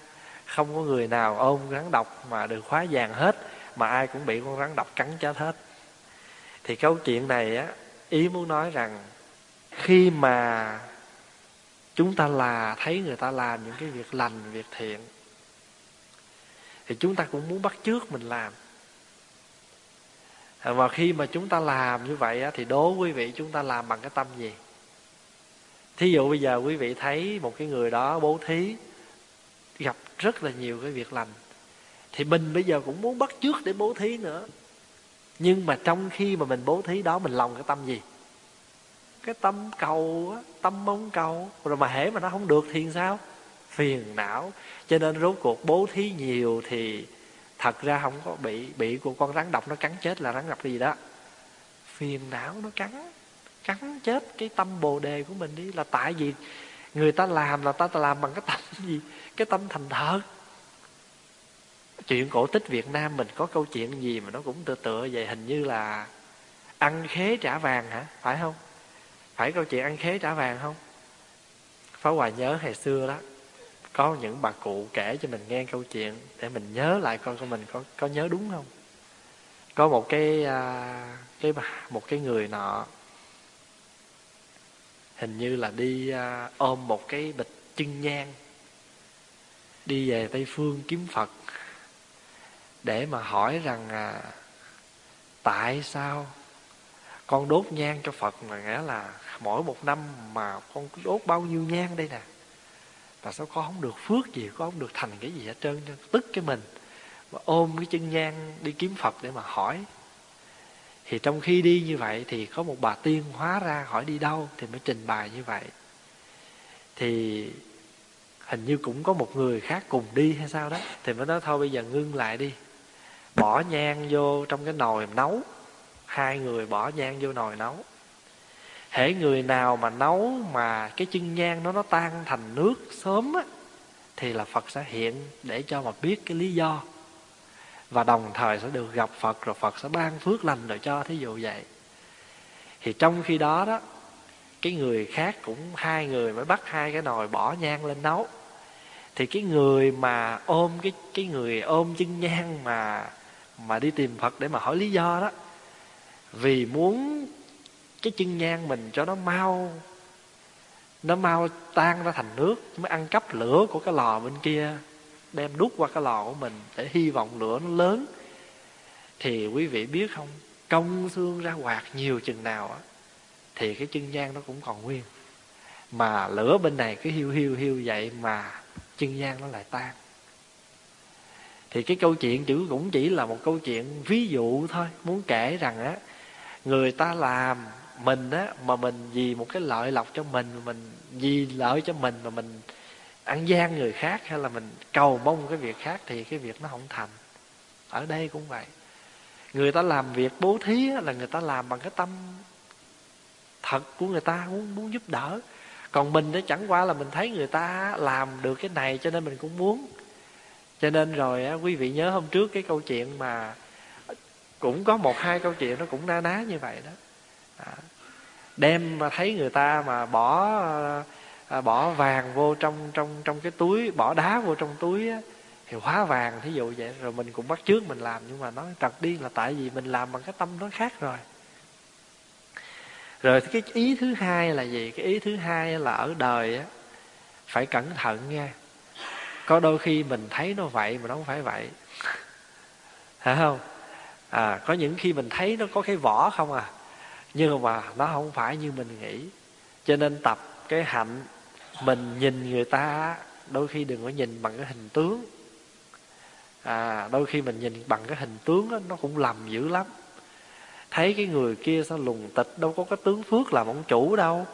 không có người nào ôm rắn độc mà được khóa vàng hết, mà ai cũng bị con rắn độc cắn chết hết. Thì câu chuyện này á, ý muốn nói rằng khi mà chúng ta là, thấy người ta làm những cái việc lành, việc thiện thì chúng ta cũng muốn bắt chước mình làm. À, và khi mà chúng ta làm như vậy thì đố quý vị chúng ta làm bằng cái tâm gì? Thí dụ bây giờ quý vị thấy một cái người đó, bố thí, gặp rất là nhiều cái việc lành. Thì mình bây giờ cũng muốn bắt chước để bố thí nữa. Nhưng mà trong khi mà mình bố thí đó, mình lòng cái tâm gì? Cái tâm cầu tâm mong cầu. Rồi mà hễ mà nó không được thì sao? Phiền não cho nên rốt cuộc bố thí nhiều thì thật ra không có bị bị của con rắn độc nó cắn chết là rắn độc gì đó. Phiền não nó cắn cắn chết cái tâm bồ đề của mình đi là tại vì người ta làm là ta làm bằng cái tâm gì? Cái tâm thành thật. Chuyện cổ tích Việt Nam mình có câu chuyện gì mà nó cũng tựa tựa vậy, hình như là ăn khế trả vàng hả? Phải không? Phải câu chuyện ăn khế trả vàng không? Phá hoài nhớ hồi xưa đó có những bà cụ kể cho mình nghe câu chuyện để mình nhớ lại con của mình có có nhớ đúng không? Có một cái à, cái một cái người nọ hình như là đi à, ôm một cái bịch chân nhang đi về tây phương kiếm phật để mà hỏi rằng à, tại sao con đốt nhang cho phật mà nghĩa là mỗi một năm mà con đốt bao nhiêu nhang đây nè? Tại sao con không được phước gì, con không được thành cái gì hết trơn tức cái mình và ôm cái chân nhang đi kiếm phật để mà hỏi. Thì trong khi đi như vậy thì có một bà tiên hóa ra hỏi đi đâu thì mới trình bày như vậy. Thì hình như cũng có một người khác cùng đi hay sao đó, thì mới nói thôi bây giờ ngưng lại đi. Bỏ nhang vô trong cái nồi nấu. Hai người bỏ nhang vô nồi nấu hễ người nào mà nấu mà cái chân nhang nó nó tan thành nước sớm á, thì là phật sẽ hiện để cho mà biết cái lý do. Và đồng thời sẽ được gặp phật, rồi phật sẽ ban phước lành rồi cho thí dụ vậy. Thì trong khi đó đó, cái người khác cũng hai người mới bắt hai cái nồi bỏ nhang lên nấu. Thì cái người mà ôm cái cái người ôm chân nhang mà mà đi tìm Phật để mà hỏi lý do đó, vì muốn cái chân nhang mình cho nó mau. Nó mau tan ra thành nước, mới ăn cắp lửa của cái lò bên kia, đem đút qua cái lò của mình để hy vọng lửa nó lớn. Thì quý vị biết không, công xương ra quạt nhiều chừng nào á, thì cái chân nhang nó cũng còn nguyên. Mà lửa bên này cứ hiu hiu hiu vậy mà chân nhang nó lại tan. Thì cái câu chuyện chữ cũng chỉ là một câu chuyện ví dụ thôi, muốn kể rằng á, người ta làm mình á mà mình vì một cái lợi lộc cho mình mình vì lợi cho mình mà mình ăn gian người khác hay là mình cầu mong cái việc khác thì cái việc nó không thành. Ở đây cũng vậy. Người ta làm việc bố thí là người ta làm bằng cái tâm thật của người ta muốn muốn giúp đỡ. Còn mình nó chẳng qua là mình thấy người ta làm được cái này cho nên mình cũng muốn. Cho nên rồi á, quý vị nhớ hôm trước cái câu chuyện mà cũng có một hai câu chuyện nó cũng na ná như vậy đó. À, đem mà thấy người ta mà bỏ à, bỏ vàng vô trong trong trong cái túi bỏ đá vô trong túi á, thì hóa vàng thí dụ vậy. Rồi mình cũng bắt trước mình làm nhưng mà nó trật đi là tại vì mình làm bằng cái tâm nó khác rồi. Rồi cái ý thứ hai là gì? Cái ý thứ hai là ở đời á phải cẩn thận nha. Có đôi khi mình thấy nó vậy mà nó không phải vậy. Phải không? À có những khi mình thấy nó có cái vỏ không à? Nhưng mà nó không phải như mình nghĩ. Cho nên tập cái hạnh mình nhìn người ta đôi khi đừng có nhìn bằng cái hình tướng. À đôi khi mình nhìn bằng cái hình tướng đó, nó cũng lầm dữ lắm. Thấy cái người kia sao lùng tịch đâu có cái tướng phước làm ông chủ đâu.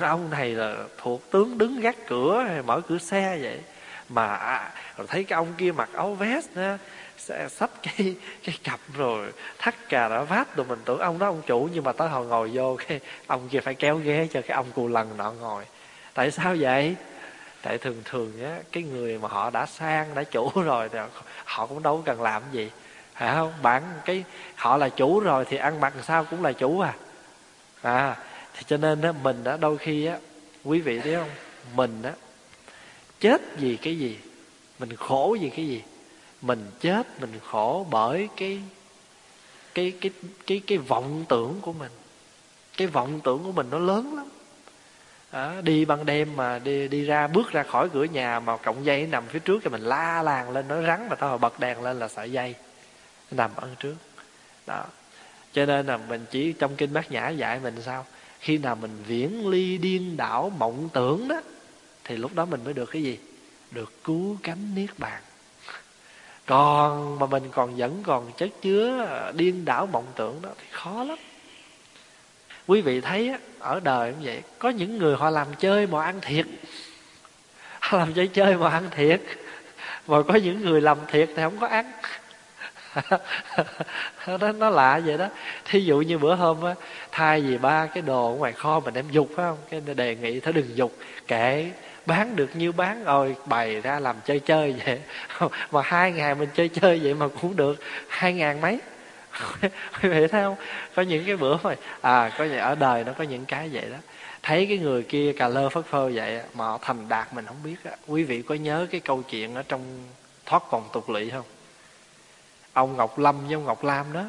Ông này là thuộc tướng đứng gác cửa hay mở cửa xe vậy. Mà à, rồi thấy cái ông kia mặc áo vest nữa sách cái cái cặp rồi, thắt cà đã vát rồi mình tưởng ông đó ông chủ, nhưng mà tới hồi ngồi vô cái ông kia phải kéo ghế cho cái ông cù lần nọ ngồi. Tại sao vậy? Tại thường thường á, cái người mà họ đã sang, đã chủ rồi thì họ cũng đâu cần làm gì, phải không? Bản cái, họ là chủ rồi thì ăn mặc sao cũng là chủ à. À thì cho nên á, mình á, đôi khi á, quý vị thấy không? Mình á, chết vì cái gì? Mình khổ vì cái gì? Mình chết mình khổ bởi cái cái cái cái cái vọng tưởng của mình. Cái vọng tưởng của mình nó lớn lắm. À, đi ban đêm mà đi đi ra bước ra khỏi cửa nhà mà cọng dây nằm phía trước thì mình la làng lên nó rắn mà tao bật đèn lên là sợi dây nằm ở trước. Đó. Cho nên là mình chỉ trong kinh bát nhã dạy mình sao? Khi nào mình viễn ly điên đảo mộng tưởng đó thì lúc đó mình mới được cái gì? Được cứu cánh niết bàn còn mà mình còn vẫn còn chất chứa à, điên đảo mộng tưởng đó thì khó lắm. Quý vị thấy ở đời cũng vậy, có những người họ làm chơi mà ăn thiệt. Họ làm chơi chơi mà ăn thiệt. Mà có những người làm thiệt thì không có ăn. Nó nó lạ vậy đó. Thí dụ như bữa hôm á, thay vì ba cái đồ ngoài kho mình đem dục phải không? Cái đề nghị thôi đừng dục, kệ bán được nhiêu bán rồi, bày ra làm chơi chơi vậy. Mà hai ngày mình chơi chơi vậy mà cũng được hai ngàn mấy. Quý vị thấy không? Có những cái bữa mà à có ở đời nó có những cái vậy đó. Thấy cái người kia cà lơ phất phơ vậy mà họ thành đạt mình không biết á. Quý vị có nhớ cái câu chuyện ở trong thoát vòng tục lỵ không? Ông ngọc lâm với ông ngọc lam đó.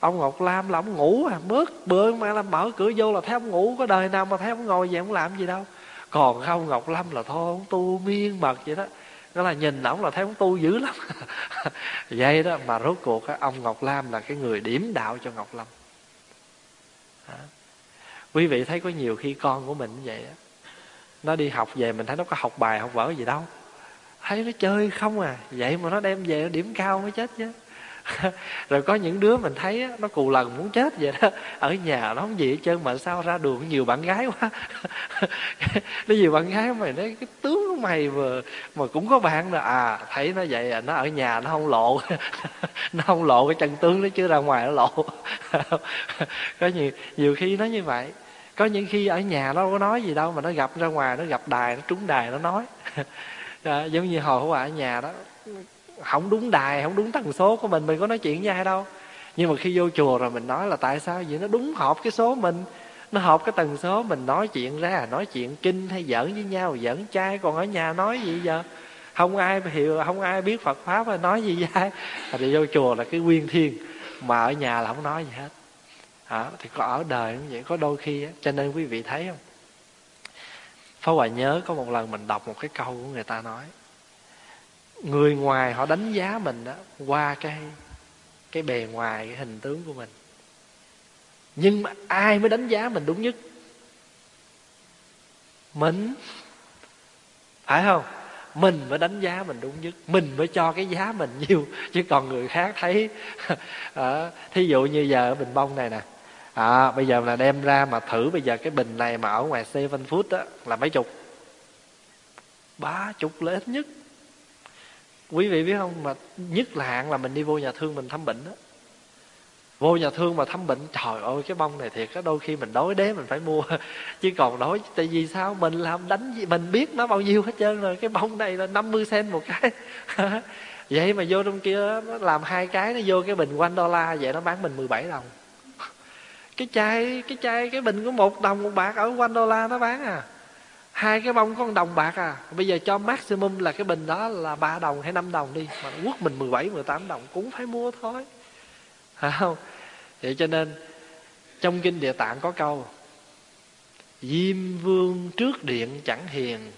Ông ngọc lam là ông ngủ à bớt bơi mà là mở cửa vô là thấy ông ngủ, có đời nào mà thấy ông ngồi vậy, ông làm gì đâu còn không ngọc lâm là thôi ông tu miên mật vậy đó. Đó là nhìn ổng là thấy ông tu dữ lắm. Vậy đó, mà rốt cuộc ông ngọc lam là cái người điểm đạo cho ngọc lâm. À. quý vị thấy có nhiều khi con của mình như vậy á, nó đi học về mình thấy nó có học bài, học vở gì đâu. Thấy nó chơi không à. Vậy mà nó đem về nó điểm cao mới chết chứ. rồi có những đứa mình thấy á, nó cù lần muốn chết vậy đó. Ở nhà nó không gì hết trơn mà sao ra đường nhiều bạn gái quá. Nó nhiều bạn gái mày nói cái tướng của mày mà mà cũng có bạn là à thấy nó vậy à nó ở nhà nó không lộ. Nó không lộ cái chân tướng nó chứ ra ngoài nó lộ. Có nhiều nhiều khi nó như vậy. Có những khi ở nhà nó có nói gì đâu mà nó gặp ra ngoài nó gặp đài nó trúng đài nó nói. À, giống như hồi của bà ở nhà đó không đúng đài không đúng tần số của mình mình có nói chuyện với ai đâu. Nhưng mà khi vô chùa rồi mình nói là tại sao vậy? Nó đúng hợp cái số mình. Nó hợp cái tần số mình nói chuyện ra nói chuyện kinh hay giỡn với nhau giỡn trai còn ở nhà nói gì giờ không ai hiểu không ai biết phật pháp hay nói gì với ai thì vô chùa là cái nguyên thiên mà ở nhà là không nói gì hết. À, thì có ở đời cũng vậy có đôi khi á. Cho nên quý vị thấy không? Phó Hòa nhớ có một lần mình đọc một cái câu của người ta nói Người ngoài họ đánh giá mình đó Qua cái cái bề ngoài, cái hình tướng của mình. Nhưng mà ai mới đánh giá mình đúng nhất? Mình. Phải không? Mình mới đánh giá mình đúng nhất. Mình mới cho cái giá mình nhiều Chứ còn người khác thấy. À, Thí dụ như giờ ở Bình Bông này nè. À, bây giờ là đem ra mà thử bây giờ cái bình này mà ở ngoài seven food á là mấy chục? Ba chục là ít nhất quý vị biết không? Mà nhất là hạn là mình đi vô nhà thương mình thăm bệnh đó. Vô nhà thương mà thăm bệnh, trời ơi, cái bông này thiệt á, đôi khi mình đói đế mình phải mua. Chứ còn đói, tại vì sao? Mình làm đánh gì, mình biết nó bao nhiêu hết trơn rồi. Cái bông này là 50 cent một cái. Vậy mà vô trong kia nó làm hai cái, nó vô cái bình quanh đô la vậy nó bán mình 17 đồng. Cái chai cái chai, cái bình có một đồng, một bạc ở quanh đô la nó bán à hai cái bông có đồng bạc à. Bây giờ cho maximum là cái bình đó là ba đồng hay năm đồng đi. Mà quất mình 17, 18 đồng cũng phải mua thôi. Phải không? Vậy cho nên trong kinh địa tạng có câu diêm vương trước điện chẳng hiền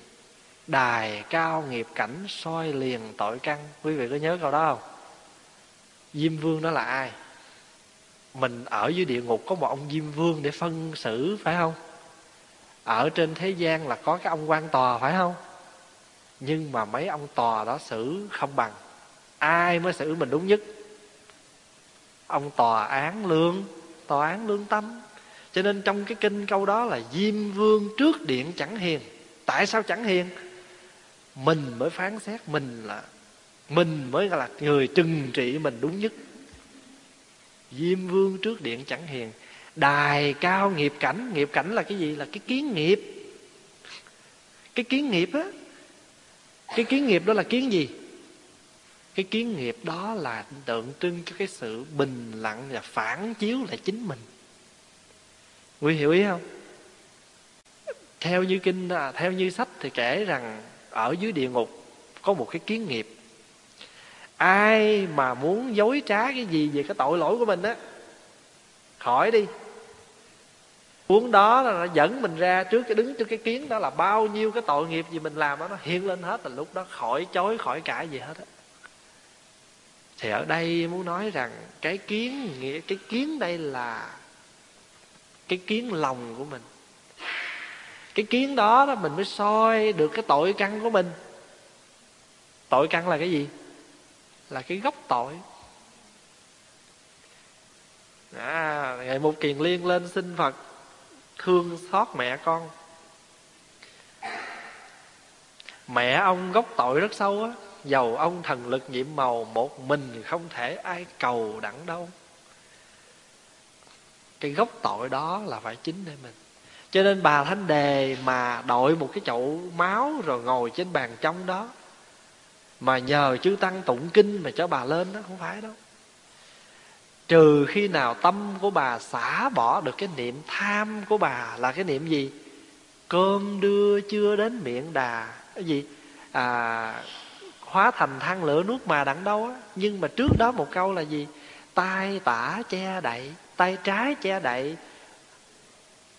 đài cao nghiệp cảnh soi liền tội căn. Quý vị có nhớ câu đó không? Diêm vương đó là ai? Mình ở dưới địa ngục có một ông diêm vương để phân xử phải không? Ở trên thế gian là có cái ông quan tòa, phải không? Nhưng mà mấy ông tòa đó xử không bằng. Ai mới xử mình đúng nhất? Ông tòa án lương, tòa án lương tâm. Cho nên trong cái kinh câu đó là diêm vương trước điện chẳng hiền. Tại sao chẳng hiền? Mình mới phán xét mình là, mình mới là người trừng trị mình đúng nhất. Diêm vương trước điện chẳng hiền đài, cao nghiệp, cảnh. Nghiệp, cảnh là cái gì? Là cái kiến nghiệp. Cái kiến nghiệp á, cái kiến nghiệp đó là kiến gì? Cái kiến nghiệp đó là tượng trưng cho cái sự bình lặng và phản chiếu lại chính mình. Quý hiểu ý không? Theo như kinh à, theo như sách thì kể rằng ở dưới địa ngục có một cái kiến nghiệp. Ai mà muốn dối trá cái gì về cái tội lỗi của mình á, khỏi đi cuốn đó là nó dẫn mình ra trước cái đứng trước cái kiến đó là bao nhiêu cái tội nghiệp gì mình làm đó nó hiện lên hết là lúc đó khỏi chối khỏi cãi gì hết á. Thì ở đây muốn nói rằng cái kiến nghĩa cái kiến đây là cái kiến lòng của mình. Cái kiến đó đó mình mới soi được cái tội căn của mình. Tội căn là cái gì? Là cái gốc tội. À, ngày một kiền liên lên xin phật thương xót mẹ con. Mẹ ông gốc tội rất sâu á dầu ông thần lực nhiệm màu, một mình không thể ai cầu đặng đâu. Cái gốc tội đó là phải chính để mình. Cho nên bà thánh đề mà đội một cái chậu máu rồi ngồi trên bàn trong đó, mà nhờ chư tăng tụng kinh mà cho bà lên đó, không phải đâu trừ khi nào tâm của bà xả bỏ được cái niệm tham của bà là cái niệm gì? Cơm đưa chưa đến miệng đà. Cái gì? À hóa thành than lửa nuốt mà đặng đâu á. Nhưng mà trước đó một câu là gì? Tay tả che đậy tay trái che đậy.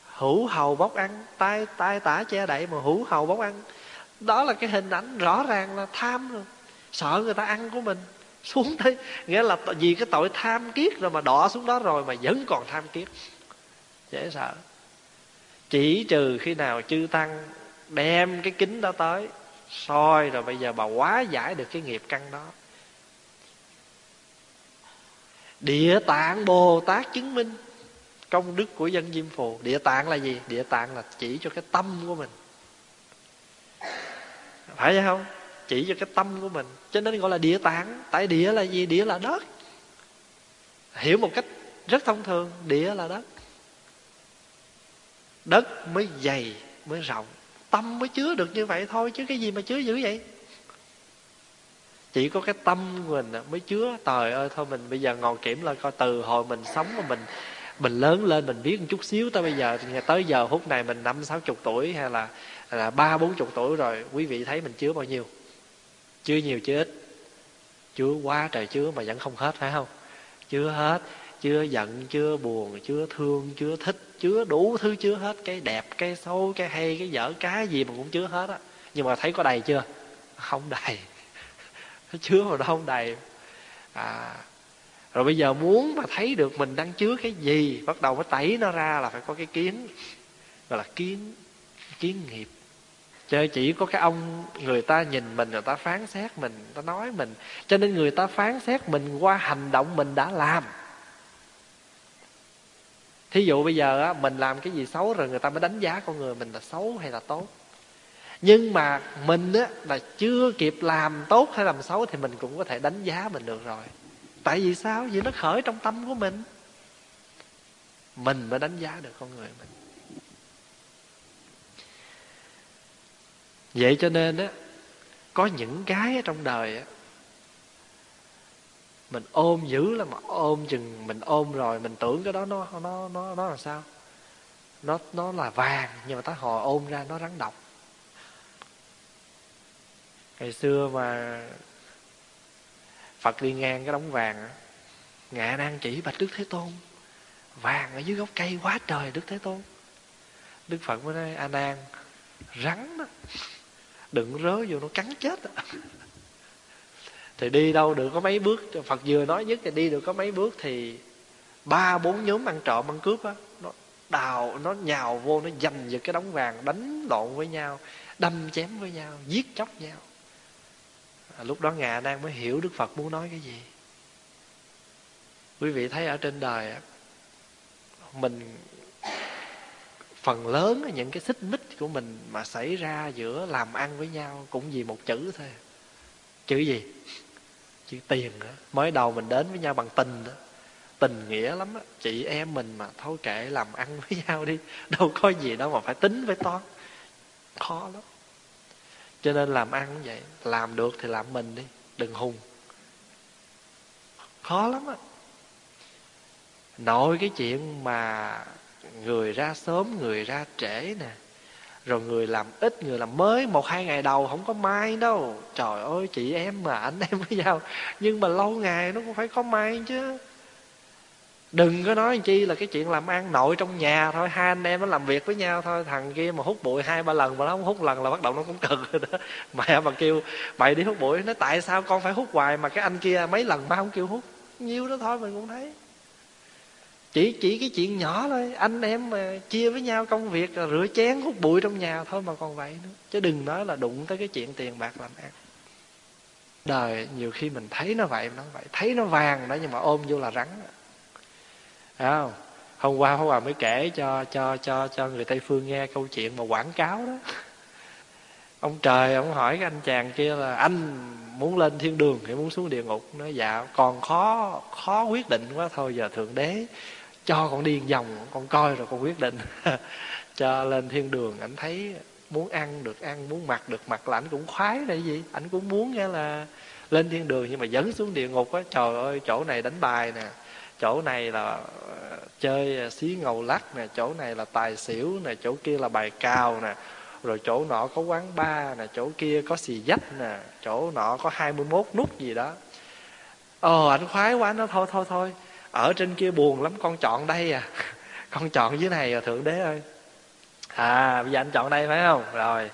Hữu hầu bóc ăn tay tay tả che đậy mà hữu hầu bóc ăn. Đó là cái hình ảnh rõ ràng là tham rồi. Sợ người ta ăn của mình xuống tới, nghĩa là vì cái tội tham kiết rồi mà đỏ xuống đó rồi mà vẫn còn tham kiết dễ sợ. Chỉ trừ khi nào chư tăng đem cái kính đó tới, soi rồi bây giờ bà quá giải được cái nghiệp căn đó. Địa tạng bồ tát chứng minh công đức của dân diêm phù. Địa tạng là gì? Địa tạng là chỉ cho cái tâm của mình. Phải vậy không? Chỉ cho cái tâm của mình. Cho nên gọi là địa tạng. Tại địa là gì? Địa là đất. Hiểu một cách rất thông thường, địa là đất. Đất mới dày, mới rộng. Tâm mới chứa được như vậy thôi, chứ cái gì mà chứa dữ vậy? Chỉ có cái tâm của mình mới chứa. Trời ơi, thôi mình bây giờ ngồi kiểm lại coi, từ hồi mình sống mà mình mình lớn lên mình biết một chút xíu tới bây giờ tới giờ phút này mình năm sáu chục tuổi hay là là ba bốn chục tuổi rồi, quý vị thấy mình chứa bao nhiêu? Chứa nhiều chứa ít. Chứa quá trời chứa mà vẫn không hết, phải không? Chứa hết, chứa giận, chứa buồn, chứa thương, chứa thích, chứa đủ thứ chứa hết. Cái đẹp, cái xấu, cái hay, cái dở, cái gì mà cũng chứa hết á. Nhưng mà thấy có đầy chưa? Không đầy. Nó chứa mà nó không đầy. À rồi bây giờ muốn mà thấy được mình đang chứa cái gì, bắt đầu mới tẩy nó ra là phải có cái kiến, gọi là kiến kiến nghiệp chơi chỉ có cái ông người ta nhìn mình người ta phán xét mình người ta nói mình. Cho nên người ta phán xét mình qua hành động mình đã làm. Thí dụ bây giờ á, mình làm cái gì xấu rồi người ta mới đánh giá con người mình là xấu hay là tốt. Nhưng mà mình á, là chưa kịp làm tốt hay làm xấu thì mình cũng có thể đánh giá mình được rồi. Tại vì sao? Vì nó khởi trong tâm của mình. Mình mới đánh giá được con người mình. Vậy cho nên á, có những cái ở trong đời á, mình ôm dữ là mà, ôm chừng mình ôm rồi mình tưởng cái đó nó nó nó nó là sao? Nó nó là vàng nhưng mà tới hồi ôm ra nó rắn độc. Ngày xưa mà phật đi ngang cái đống vàng á, ngạ nan chỉ bạch đức thế tôn. Vàng ở dưới gốc cây quá trời đức thế tôn. Đức phật mới nói, a nan, rắn đó đừng rớ vô nó cắn chết đó. À. thì đi đâu được có mấy bước. Phật vừa nói nhất thì đi được có mấy bước thì ba bốn nhóm ăn trộm ăn cướp á nó đào nó nhào vô nó giành giật cái đống vàng đánh lộn với nhau đâm chém với nhau giết chóc nhau. À, lúc đó ngà đang mới hiểu đức phật muốn nói cái gì. Quý vị thấy ở trên đời á mình phần lớn những cái xích mích của mình mà xảy ra giữa làm ăn với nhau cũng vì một chữ thôi. Chữ gì? Chữ tiền đó. mới đầu mình đến với nhau bằng tình đó. Tình nghĩa lắm á. Chị em mình mà thôi kệ làm ăn với nhau đi. Đâu có gì đâu mà phải tính với toán. Khó lắm. Cho nên làm ăn cũng vậy, làm được thì làm mình đi. Đừng hùng. Khó lắm á. Nội cái chuyện mà người ra sớm, người ra trễ nè. Rồi người làm ít, người làm mới, một hai ngày đầu không có mai đâu. Trời ơi, chị em mà, anh em với nhau. Nhưng mà lâu ngày nó cũng phải có mai chứ. Đừng có nói chi là cái chuyện làm ăn nội trong nhà thôi. Hai anh em nó làm việc với nhau thôi. Thằng kia mà hút bụi hai ba lần mà nó không hút lần là bắt đầu nó cũng cực rồi đó. Mẹ mà kêu, mày đi hút bụi. Nó, tại sao con phải hút hoài mà cái anh kia mấy lần ba không kêu hút? Nhiêu đó thôi mình cũng thấy chỉ chỉ cái chuyện nhỏ thôi. Anh em mà chia với nhau công việc rửa chén, hút bụi trong nhà thôi mà còn vậy nữa. Chứ đừng nói là đụng tới cái chuyện tiền bạc làm ăn. Đời, nhiều khi mình thấy nó vậy nó vậy. Thấy nó vàng đó, nhưng mà ôm vô là rắn. Thấy không? Hôm qua hôm qua mới kể cho cho cho cho người tây phương nghe câu chuyện mà quảng cáo đó. Ông trời, ông hỏi cái anh chàng kia là, anh muốn lên thiên đường hay muốn xuống địa ngục? Nói dạ còn khó khó quyết định quá thôi, giờ thượng đế cho con đi vòng, con coi rồi con quyết định. Cho lên thiên đường, ảnh thấy muốn ăn được ăn, muốn mặc được mặc là ảnh cũng khoái là gì? Ảnh cũng muốn nghe là lên thiên đường nhưng mà dẫn xuống địa ngục á. Trời ơi, chỗ này đánh bài nè, chỗ này là ờ, chơi ờ, xí ngầu lắc nè, chỗ này là tài xỉu nè, chỗ kia là bài cào nè. Rồi chỗ nọ có quán bar nè, chỗ kia có xì dách nè, chỗ nọ có 21 nút gì đó. Ờ anh khoái quá, nó thôi thôi thôi ở trên kia buồn lắm, con chọn đây à. Con chọn dưới này à thượng đế ơi. À bây giờ anh chọn đây phải không? Rồi.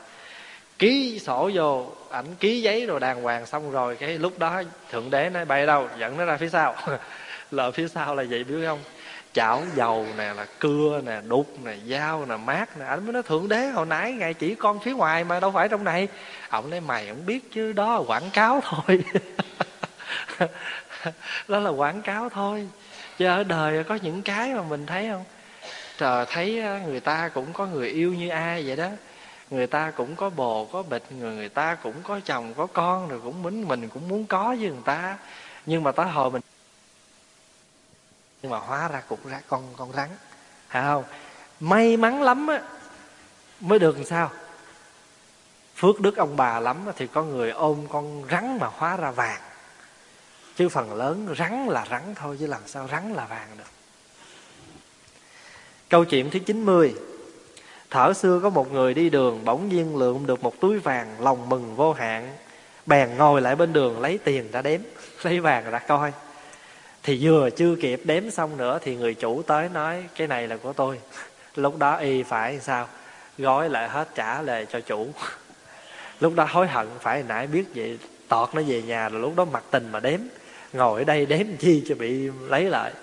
Ký sổ vô, ảnh ký giấy rồi đàng hoàng xong rồi, cái lúc đó thượng đế nói, bay đâu? Dẫn nó ra phía sau. Là phía sau là vậy, biết không? Chảo dầu nè, là cưa nè, đục nè, dao nè, mát nè. Anh mới nói, thượng đế, hồi nãy ngày chỉ con phía ngoài mà đâu phải trong này. Ổng nói, mày không biết chứ, đó là quảng cáo thôi. Đó là quảng cáo thôi chứ ở đời có những cái mà mình thấy không? Trời, thấy người ta cũng có người yêu như ai vậy đó. Người ta cũng có bồ, có bịch người người ta cũng có chồng, có con, rồi cũng muốn, mình cũng muốn có với người ta. Nhưng mà tới hồi mình nhưng mà hóa ra cũng ra con con rắn. Phải không? May mắn lắm á, mới được làm sao? Phước đức ông bà lắm thì có người ôm con rắn mà hóa ra vàng chứ phần lớn rắn là rắn thôi, chứ làm sao rắn là vàng được. Câu chuyện thứ 90 Thở xưa có một người đi đường, Bỗng nhiên lượm được một túi vàng, Lòng mừng vô hạn. Bèn ngồi lại bên đường lấy tiền ra đếm, Lấy vàng ra coi. Thì vừa chưa kịp đếm xong nữa Thì người chủ tới nói, Cái này là của tôi. Lúc đó y phải sao? Gói lại hết trả lời cho chủ. Lúc đó hối hận, Phải nãy biết vậy, Tọt nó về nhà, rồi lúc đó mặt tình mà đếm. Ngồi ở đây đếm chi cho bị lấy lại.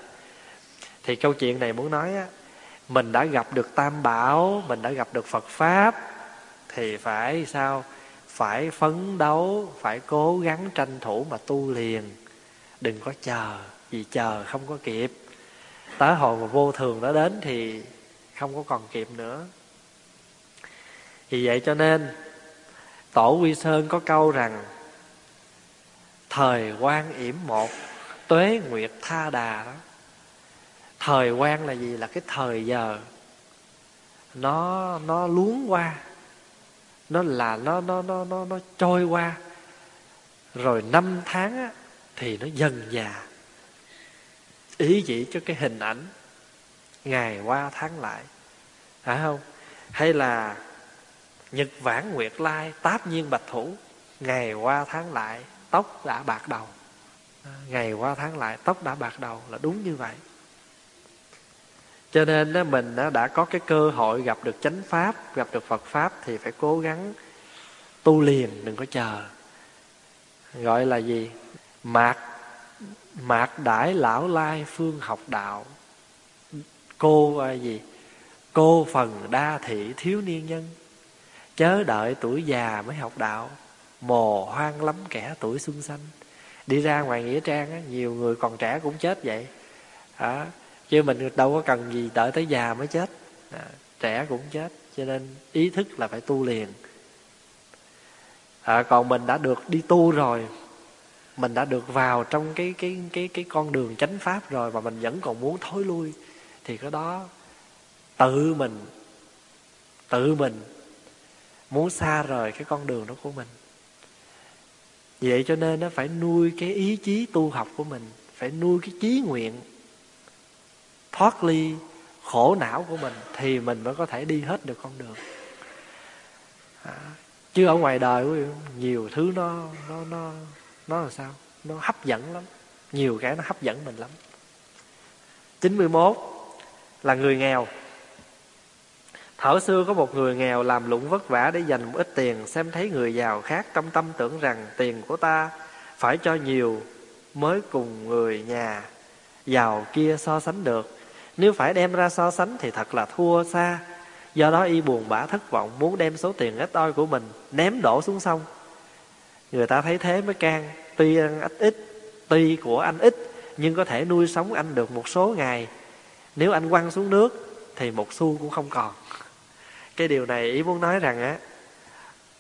Thì câu chuyện này muốn nói á, mình đã gặp được tam bảo, mình đã gặp được phật pháp, thì phải sao? Phải phấn đấu, phải cố gắng tranh thủ mà tu liền. Đừng có chờ, vì chờ không có kịp. Tới hồi mà vô thường đã đến thì không có còn kịp nữa. Vì vậy cho nên, tổ quy sơn có câu rằng thời quan yểm một tuế nguyệt tha đà đó. Thời quan là gì? Là cái thời giờ. Nó nó luống qua. Nó là nó nó nó nó nó trôi qua. Rồi năm tháng á, thì nó dần già. Ý chỉ cho cái hình ảnh ngày qua tháng lại. Phải không? Hay là nhật vãn nguyệt lai táp nhiên bạch thủ ngày qua tháng lại tóc đã bạc đầu. À, ngày qua tháng lại tóc đã bạc đầu là đúng như vậy. Cho nên mình đã có cái cơ hội gặp được chánh pháp gặp được phật pháp thì phải cố gắng tu liền đừng có chờ. Gọi là gì? Mạc mạc đãi lão lai phương học đạo. Cô à, gì? Cô phần đa thị thiếu niên nhân. Chớ đợi tuổi già mới học đạo mồ hoang lắm kẻ tuổi xuân xanh. Đi ra ngoài nghĩa trang á, nhiều người còn trẻ cũng chết vậy. À, chứ mình đâu có cần gì đợi tới già mới chết. À, trẻ cũng chết cho nên ý thức là phải tu liền. À, còn mình đã được đi tu rồi. Mình đã được vào trong cái cái cái cái con đường chánh pháp rồi mà mình vẫn còn muốn thối lui. Thì cái đó tự mình tự mình muốn xa rời cái con đường đó của mình vậy cho nên nó phải nuôi cái ý chí tu học của mình phải nuôi cái chí nguyện thoát ly khổ não của mình thì mình mới có thể đi hết được con đường. À, chứ ở ngoài đời nhiều thứ nó nó nó nó là sao? Nó hấp dẫn lắm. Nhiều cái nó hấp dẫn mình lắm. 91 là người nghèo. Thở xưa có một người nghèo làm lụng vất vả để dành một ít tiền, Xem thấy người giàu khác trong tâm tưởng rằng tiền của ta phải cho nhiều mới cùng người nhà giàu kia so sánh được. Nếu phải đem ra so sánh thì thật là thua xa. Do đó y buồn bã thất vọng, Muốn đem số tiền ít oi của mình Ném đổ xuống sông. Người ta thấy thế mới can, Tuy ăn ít ít, Tuy của anh ít, Nhưng có thể nuôi sống anh được một số ngày. Nếu anh quăng xuống nước Thì một xu cũng không còn. Cái điều này ý muốn nói rằng á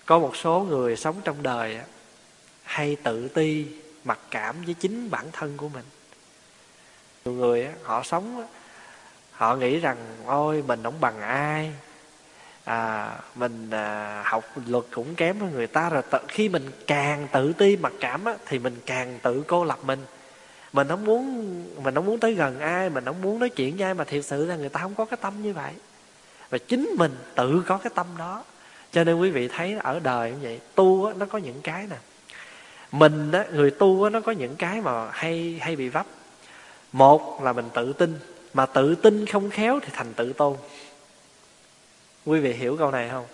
Có một số người sống trong đời á, Hay tự ti Mặc cảm với chính bản thân của mình. Nhiều người á, họ sống á, họ nghĩ rằng ôi mình không bằng ai. À, mình à, học luật cũng kém hơn người ta rồi. Tự, khi mình càng tự ti mặc cảm á, thì mình càng tự cô lập mình. Mình không muốn mình không muốn tới gần ai mình không muốn nói chuyện với ai mà thiệt sự là người ta không có cái tâm như vậy và chính mình tự có cái tâm đó. Cho nên quý vị thấy ở đời như vậy tu á, nó có những cái nè. Mình á, người tu á, nó có những cái mà hay hay bị vấp. Một là mình tự tin mà tự tin không khéo thì thành tự tôn. Quý vị hiểu câu này không?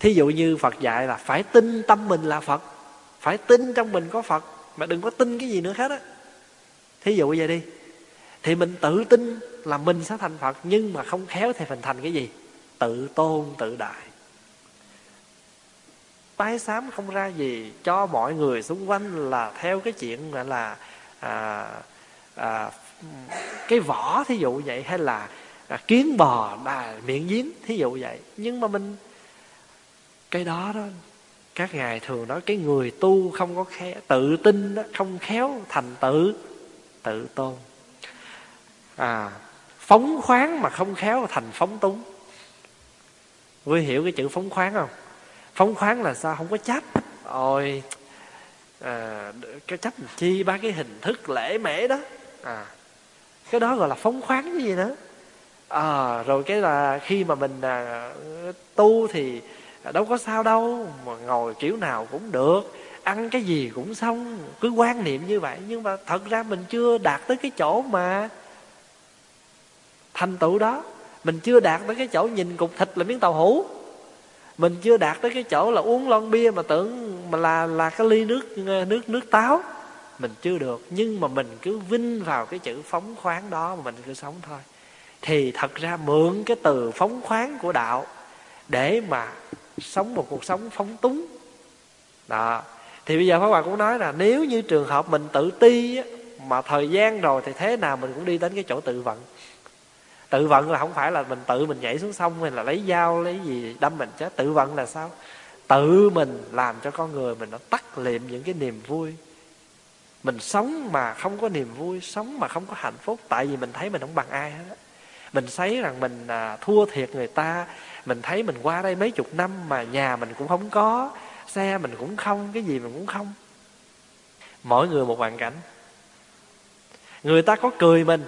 Thí dụ như phật dạy là phải tin tâm mình là phật phải tin trong mình có phật mà đừng có tin cái gì nữa hết á. Thí dụ vậy đi. Thì mình tự tin là mình sẽ thành phật nhưng mà không khéo thì mình thành cái gì? Tự tôn tự đại. Tái sám không ra gì cho mọi người xung quanh là theo cái chuyện gọi là à, à, cái vỏ thí dụ vậy hay là à, kiến bò đà, miệng giếng thí dụ vậy. Nhưng mà mình cái đó đó các ngài thường nói cái người tu không có khéo tự tin đó, không khéo thành tự tự tôn. À phóng khoáng mà không khéo thành phóng túng vui hiểu cái chữ phóng khoáng không? Phóng khoáng là sao? Không có chấp. Ôi à, cái chấp chi ba cái hình thức lễ mễ đó. À cái đó gọi là phóng khoáng cái gì nữa à, rồi cái là khi mà mình à, tu thì đâu có sao đâu mà ngồi kiểu nào cũng được. Ăn cái gì cũng xong cứ quan niệm như vậy. Nhưng mà thật ra mình chưa đạt tới cái chỗ mà thành tựu đó mình chưa đạt tới cái chỗ nhìn cục thịt là miếng tàu hũ. Mình chưa đạt tới cái chỗ là uống lon bia mà tưởng mà là là cái ly nước nước nước táo. Mình chưa được. Nhưng mà mình cứ vinh vào cái chữ phóng khoáng đó mà mình cứ sống thôi. Thì thật ra mượn cái từ phóng khoáng của đạo để mà sống một cuộc sống phóng túng. Đó. Thì bây giờ pháp hòa cũng nói là nếu như trường hợp mình tự ti á, mà thời gian rồi thì thế nào mình cũng đi đến cái chỗ tự vận tự vận là không phải là mình tự mình nhảy xuống sông hay là lấy dao lấy gì đâm mình chết. Tự vận là sao? Tự mình làm cho con người mình nó tắt liệm những cái niềm vui. Mình sống mà không có niềm vui sống mà không có hạnh phúc tại vì mình thấy mình không bằng ai hết mình thấy rằng mình à, thua thiệt người ta. Mình thấy mình qua đây mấy chục năm mà nhà mình cũng không có xe mình cũng không cái gì mình cũng không. Mỗi người một hoàn cảnh. Người ta có cười mình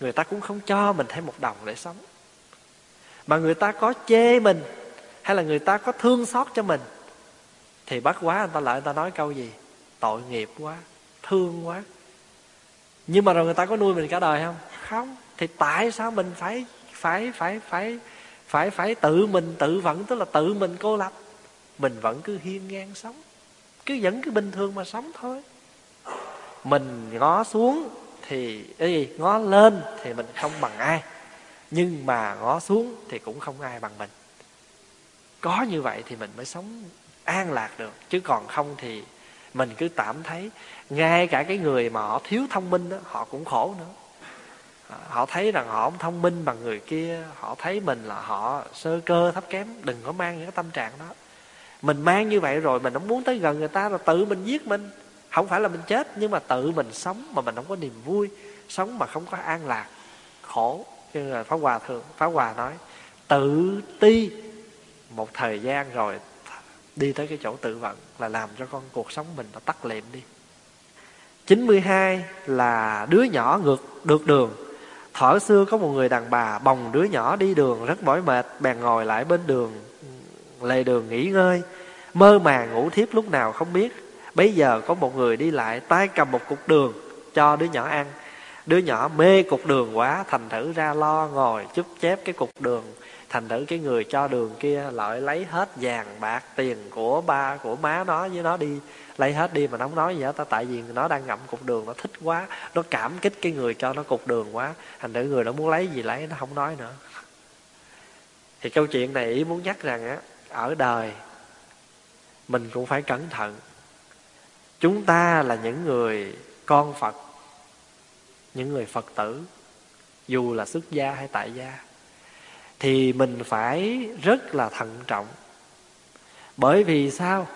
người ta cũng không cho mình thêm một đồng để sống. Mà người ta có chê mình, hay là người ta có thương xót cho mình, thì bắt quá người ta lại người ta nói câu gì? Tội nghiệp quá, thương quá. Nhưng mà rồi người ta có nuôi mình cả đời không? Không. Thì tại sao mình phải phải phải phải phải phải tự mình tự vẫn, tức là tự mình cô lập? Mình vẫn cứ hiên ngang sống. Cứ vẫn cứ bình thường mà sống thôi. Mình ngó xuống thì ý, ngó lên thì mình không bằng ai. Nhưng mà ngó xuống thì cũng không ai bằng mình. Có như vậy thì mình mới sống an lạc được. Chứ còn không thì mình cứ tạm thấy ngay cả cái người mà họ thiếu thông minh đó họ cũng khổ nữa. À, họ thấy rằng họ không thông minh bằng người kia họ thấy mình là họ sơ cơ thấp kém đừng có mang những cái tâm trạng đó. Mình mang như vậy rồi mình không muốn tới gần người ta là tự mình giết mình không phải là mình chết, nhưng mà tự mình sống mà mình không có niềm vui, sống mà không có an lạc, khổ. Như là pháp hòa thường, pháp hòa nói, tự ti một thời gian rồi đi tới cái chỗ tự vận là làm cho con cuộc sống mình nó tắt liệm đi. 92 là đứa nhỏ ngược, được đường. Thở xưa có một người đàn bà bồng đứa nhỏ đi đường rất mỏi mệt, Bèn ngồi lại bên đường, lề đường nghỉ ngơi. Mơ màng ngủ thiếp lúc nào không biết. Bây giờ có một người đi lại, tay cầm một cục đường cho đứa nhỏ ăn. Đứa nhỏ mê cục đường quá, Thành thử ra lo ngồi chúc chép cái cục đường. Thành thử cái người cho đường kia lại lấy hết vàng bạc tiền của ba, của má nó với nó đi. Lấy hết đi mà nó không nói gì hết tại vì nó đang ngậm cục đường, nó thích quá. Nó cảm kích cái người cho nó cục đường quá. Thành thử người nó muốn lấy gì lấy, nó không nói nữa. Thì câu chuyện này ý muốn nhắc rằng á, ở đời mình cũng phải cẩn thận chúng ta là những người con phật, những người phật tử, dù là xuất gia hay tại gia, thì mình phải rất là thận trọng. Bởi vì sao?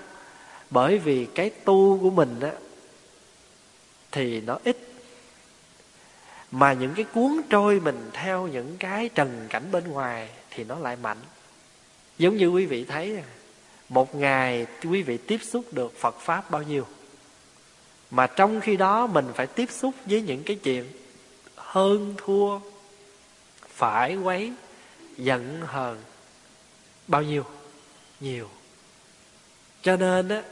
Bởi vì cái tu của mình á, thì nó ít. Mà những cái cuốn trôi mình theo những cái trần cảnh bên ngoài thì nó lại mạnh. Giống như quý vị thấy, một ngày quý vị tiếp xúc được phật pháp bao nhiêu? Mà trong khi đó mình phải tiếp xúc với những cái chuyện hơn thua phải quấy giận hờn. Bao nhiêu? Nhiều. Cho nên á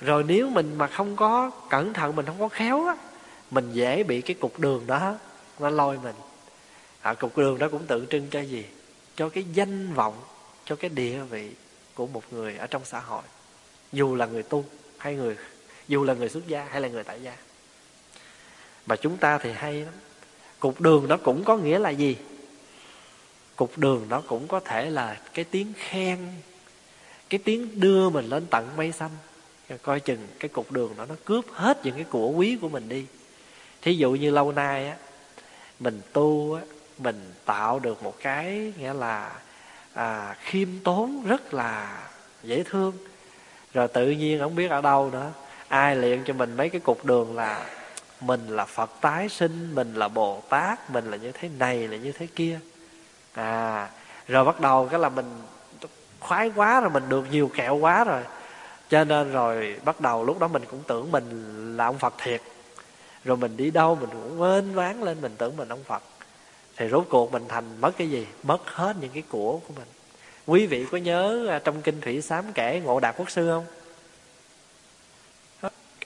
rồi nếu mình mà không có cẩn thận mình không có khéo á mình dễ bị cái cục đường đó nó lôi mình. À, cục đường đó cũng tượng trưng cho gì? Cho cái danh vọng cho cái địa vị của một người ở trong xã hội. Dù là người tu hay người dù là người xuất gia hay là người tại gia. Mà chúng ta thì hay lắm. Cục đường đó cũng có nghĩa là gì? Cục đường đó cũng có thể là cái tiếng khen cái tiếng đưa mình lên tận mây xanh. Coi chừng cái cục đường đó nó cướp hết những cái của quý của mình đi. Thí dụ như lâu nay á mình tu á mình tạo được một cái nghĩa là à, khiêm tốn rất là dễ thương. Rồi tự nhiên không biết ở đâu nữa ai luyện cho mình mấy cái cục đường là mình là phật tái sinh, mình là bồ tát, mình là như thế này, là như thế kia. À rồi bắt đầu cái là mình khoái quá rồi, mình được nhiều kẹo quá rồi. Cho nên rồi bắt đầu lúc đó mình cũng tưởng mình là ông phật thiệt. Rồi mình đi đâu mình cũng quên ván lên, mình tưởng mình ông phật. Thì rốt cuộc mình thành mất cái gì? Mất hết những cái của của mình. Quý vị có nhớ à, trong kinh thủy sám kể ngộ đạt quốc sư không?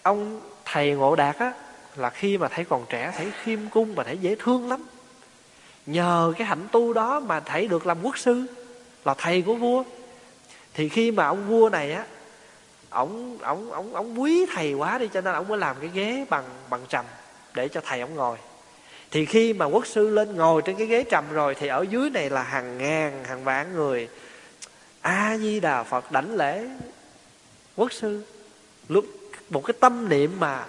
Ông thầy ngộ đạt á, là khi mà thấy còn trẻ thấy khiêm cung và thấy dễ thương lắm. Nhờ cái hạnh tu đó mà thầy được làm quốc sư, là thầy của vua. Thì khi mà ông vua này á ổng ổng ổng ổng quý thầy quá đi, cho nên ổng mới làm cái ghế bằng bằng trầm để cho thầy ổng ngồi. Thì khi mà quốc sư lên ngồi trên cái ghế trầm rồi, thì ở dưới này là hàng ngàn, hàng vạn người. A di đà phật đảnh lễ quốc sư. Lúc một cái tâm niệm mà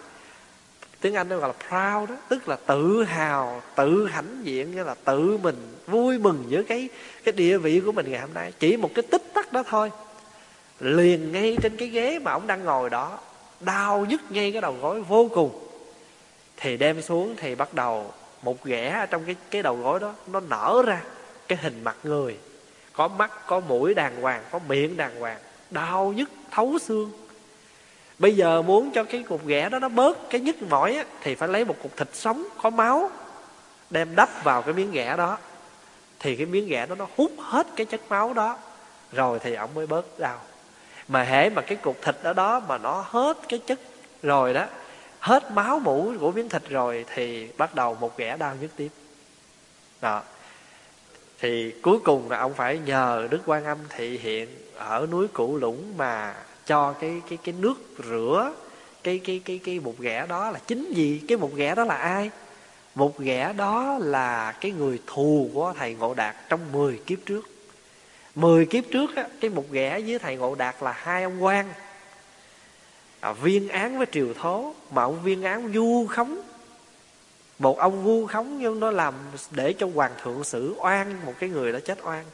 tiếng anh nó gọi là proud đó tức là tự hào, tự hãnh diện, nghĩa là tự mình vui mừng với cái cái địa vị của mình ngày hôm nay. Chỉ một cái tích tắc đó thôi. Liền ngay trên cái ghế mà ông đang ngồi đó, đau nhức ngay cái đầu gối vô cùng. Thì đem xuống thì bắt đầu một ghẻ trong cái cái đầu gối đó, nó nở ra cái hình mặt người. Có mắt, có mũi đàng hoàng, có miệng đàng hoàng, đau nhức, thấu xương bây giờ muốn cho cái cục ghẻ đó nó bớt cái nhức mỏi á, thì phải lấy một cục thịt sống có máu đem đắp vào cái miếng ghẻ đó. Thì cái miếng ghẻ đó nó hút hết cái chất máu đó rồi thì ông mới bớt đau. Mà hễ mà cái cục thịt đó đó mà nó hết cái chất rồi đó hết máu mũ của miếng thịt rồi thì bắt đầu một ghẻ đau nhức tiếp. Đó. Thì cuối cùng là ông phải nhờ đức quan âm thị hiện ở núi cửu lũng mà cho cái cái cái nước rửa cái cái cái cái bột ghẻ đó là chính gì cái bột ghẻ đó là ai? Một ghẻ đó là cái người thù của thầy ngộ đạt trong 10 kiếp trước. 10 kiếp trước á, cái một ghẻ với thầy ngộ đạt là hai ông quan. À, viên án với triều thố mà ông viên án vu khống. Một ông vu khống nhưng nó làm để cho hoàng thượng xử oan một cái người đã chết oan.